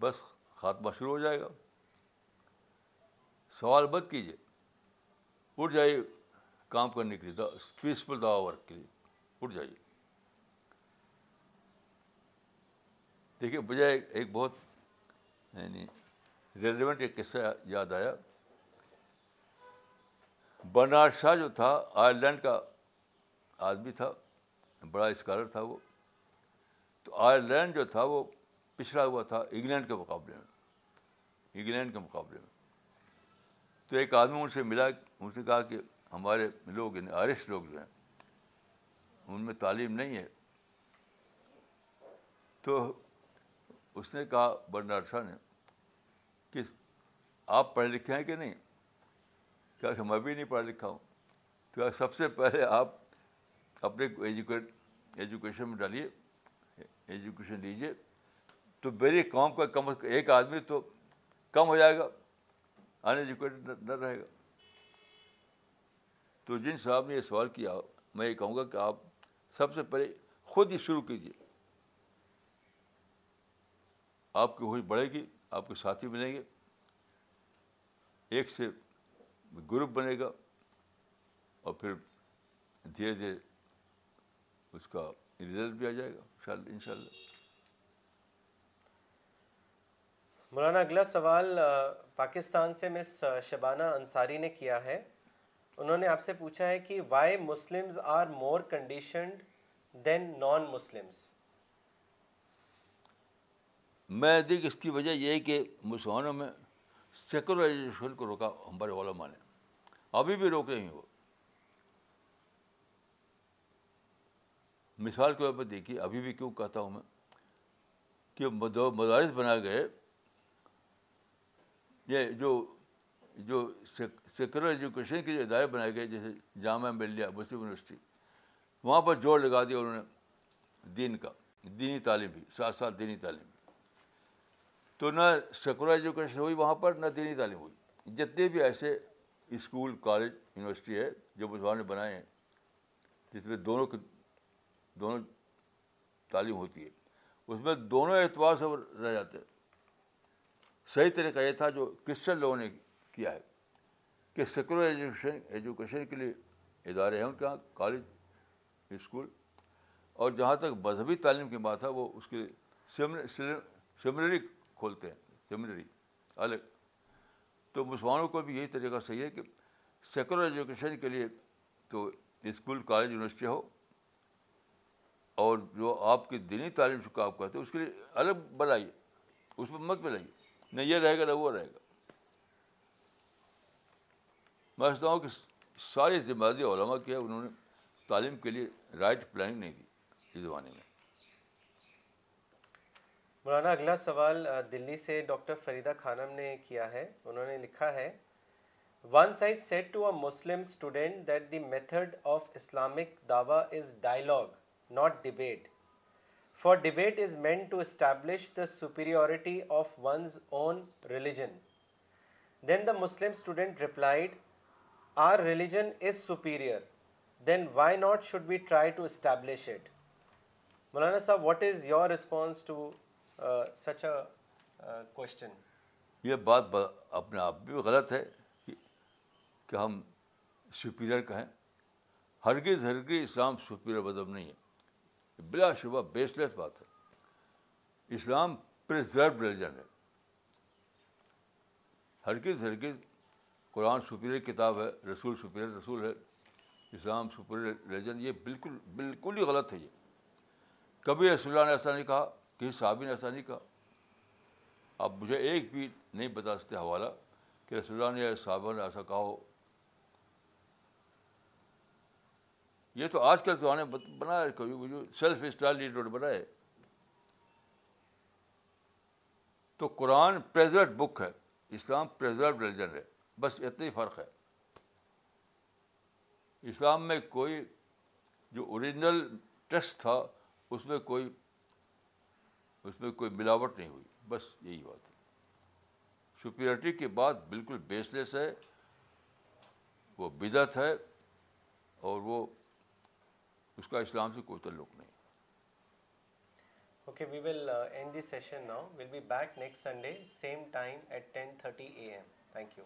بس خاتمہ شروع ہو جائے گا سوال مت کیجیے اٹھ جائیے کام کرنے کے لیے پیسفل دوا ورک کے لیے اٹھ جائیے دیکھیے بجائے ایک بہت یعنی ریلیونٹ ایک قصہ یاد آیا بنار شاہ جو تھا آئرلینڈ کا آدمی تھا بڑا اسکالر تھا وہ تو آئرلینڈ جو تھا وہ پچھڑا ہوا تھا انگلینڈ کے مقابلے میں انگلینڈ کے مقابلے میں تو ایک آدمی ان سے ملا ان سے کہا کہ ہمارے لوگ یعنی آرس لوگ جو ہیں ان میں تعلیم نہیں ہے تو اس نے کہا شاہ نے کہ آپ پڑھے لکھے ہیں کہ نہیں کیا کہ میں بھی نہیں پڑھا لکھا ہوں تو سب سے پہلے آپ اپنے ایجوکیٹ ایجوکیشن میں ڈالیے ایجوکیشن لیجیے تو میری قوم کا کم از ایک آدمی تو کم ہو جائے گا ان ایجوکیٹڈ جی نہ رہے گا تو جن صاحب نے یہ سوال کیا میں یہ کہوں گا کہ آپ سب سے پہلے خود ہی شروع کیجیے آپ کی ہوش بڑھے گی آپ کے ساتھی ملیں گے ایک سے گروپ بنے گا اور پھر دھیرے دھیرے اس کا رزلٹ بھی آ جائے گا ان شاء اللہ مولانا اگلا سوال پاکستان سے مس شبانہ انصاری نے کیا ہے انہوں نے آپ سے پوچھا ہے کہ وائی مسلمشنڈ میں دیکھ اس کی وجہ یہ ہے کہ مسلمانوں میں سیکولرائزیشن کو روکا ہمارے علماء نے ابھی بھی روک رہی ہیں وہ مثال کے طور پر دیکھیے ابھی بھی کیوں کہتا ہوں میں کہ مدارس بنائے گئے یہ جو جو سیکولر ایجوکیشن کے جو ادارے بنائے گئے جیسے جامعہ ملیہ مسلم یونیورسٹی وہاں پر جوڑ لگا دیا انہوں نے دین کا دینی تعلیم بھی ساتھ ساتھ دینی تعلیم بھی تو نہ سیکولر ایجوکیشن ہوئی وہاں پر نہ دینی تعلیم ہوئی جتنے بھی ایسے اسکول کالج یونیورسٹی ہے جو مسلمان نے بنائے ہیں جس میں دونوں کی دونوں تعلیم ہوتی ہے اس میں دونوں اعتبار سے رہ جاتے ہیں صحیح طریقہ یہ تھا جو کرسچن لوگوں نے کیا ہے کہ سیکولر ایجوکیشن ایجوکیشن کے لیے ادارے ہیں ان کے یہاں کالج اسکول اور جہاں تک مذہبی تعلیم کی بات ہے وہ اس کے لیے سیمنری کھولتے ہیں سیمنری الگ تو مسلمانوں کو بھی یہی طریقہ صحیح ہے کہ سیکولر ایجوکیشن کے لیے تو اسکول کالج یونیورسٹی ہو اور جو آپ کی دینی تعلیم شکا آپ کہتے ہیں اس کے لیے الگ بنائیے اس میں مت ملائیے نہ یہ رہے گا نہ وہ رہے گا میں سمجھتا ہوں کہ ساری ذمہ داری علما کی ہے انہوں نے تعلیم کے لیے رائٹ پلاننگ نہیں زمانے میں مولانا اگلا سوال دلی سے ڈاکٹر فریدہ خانم نے کیا ہے انہوں نے لکھا ہے once I said to a Muslim student that the method of Islamic dawah is dialogue not debate for debate is meant to establish the superiority of one's own religion then the Muslim student replied our religion is superior then why not should be try to establish it Maulana Sahab what is your response to such a question یہ بات اپنے آپ بھی غلط ہے کہ ہم superior کہیں ہرگز ہرگز اسلام سپیریئر مذہب نہیں ہے بلا شبہ بیس لیس بات ہے اسلام پرزرو ریلیجن ہے ہرکیز ہرکیز قرآن سپیریئر کتاب ہے رسول سپیریئر رسول ہے اسلام سپیریئر ریلیجن یہ بالکل بالکل ہی غلط ہے یہ کبھی رسول اللہ نے ایسا نہیں کہا کسی صحابی نے ایسا نہیں کہا آپ مجھے ایک بھی نہیں بتا سکتے حوالہ کہ رسول اللہ نے صحابہ نے ایسا کہا ہو یہ تو آج کل زمانے بنا ہے کبھی جو سیلف اسٹائل لیڈر بنا ہے تو قرآن بک ہے اسلام ریلیجن ہے بس اتنا ہی فرق ہے اسلام میں کوئی جو اوریجنل ٹیکسٹ تھا اس میں کوئی اس میں کوئی ملاوٹ نہیں ہوئی بس یہی بات ہے سپیورٹی کی بات بالکل بیس لیس ہے وہ بدعت ہے اور وہ اس کا اسلام سے کوئی تعلق نہیں okay we will end the session now will be back next Sunday same time at ten thirty A M thank you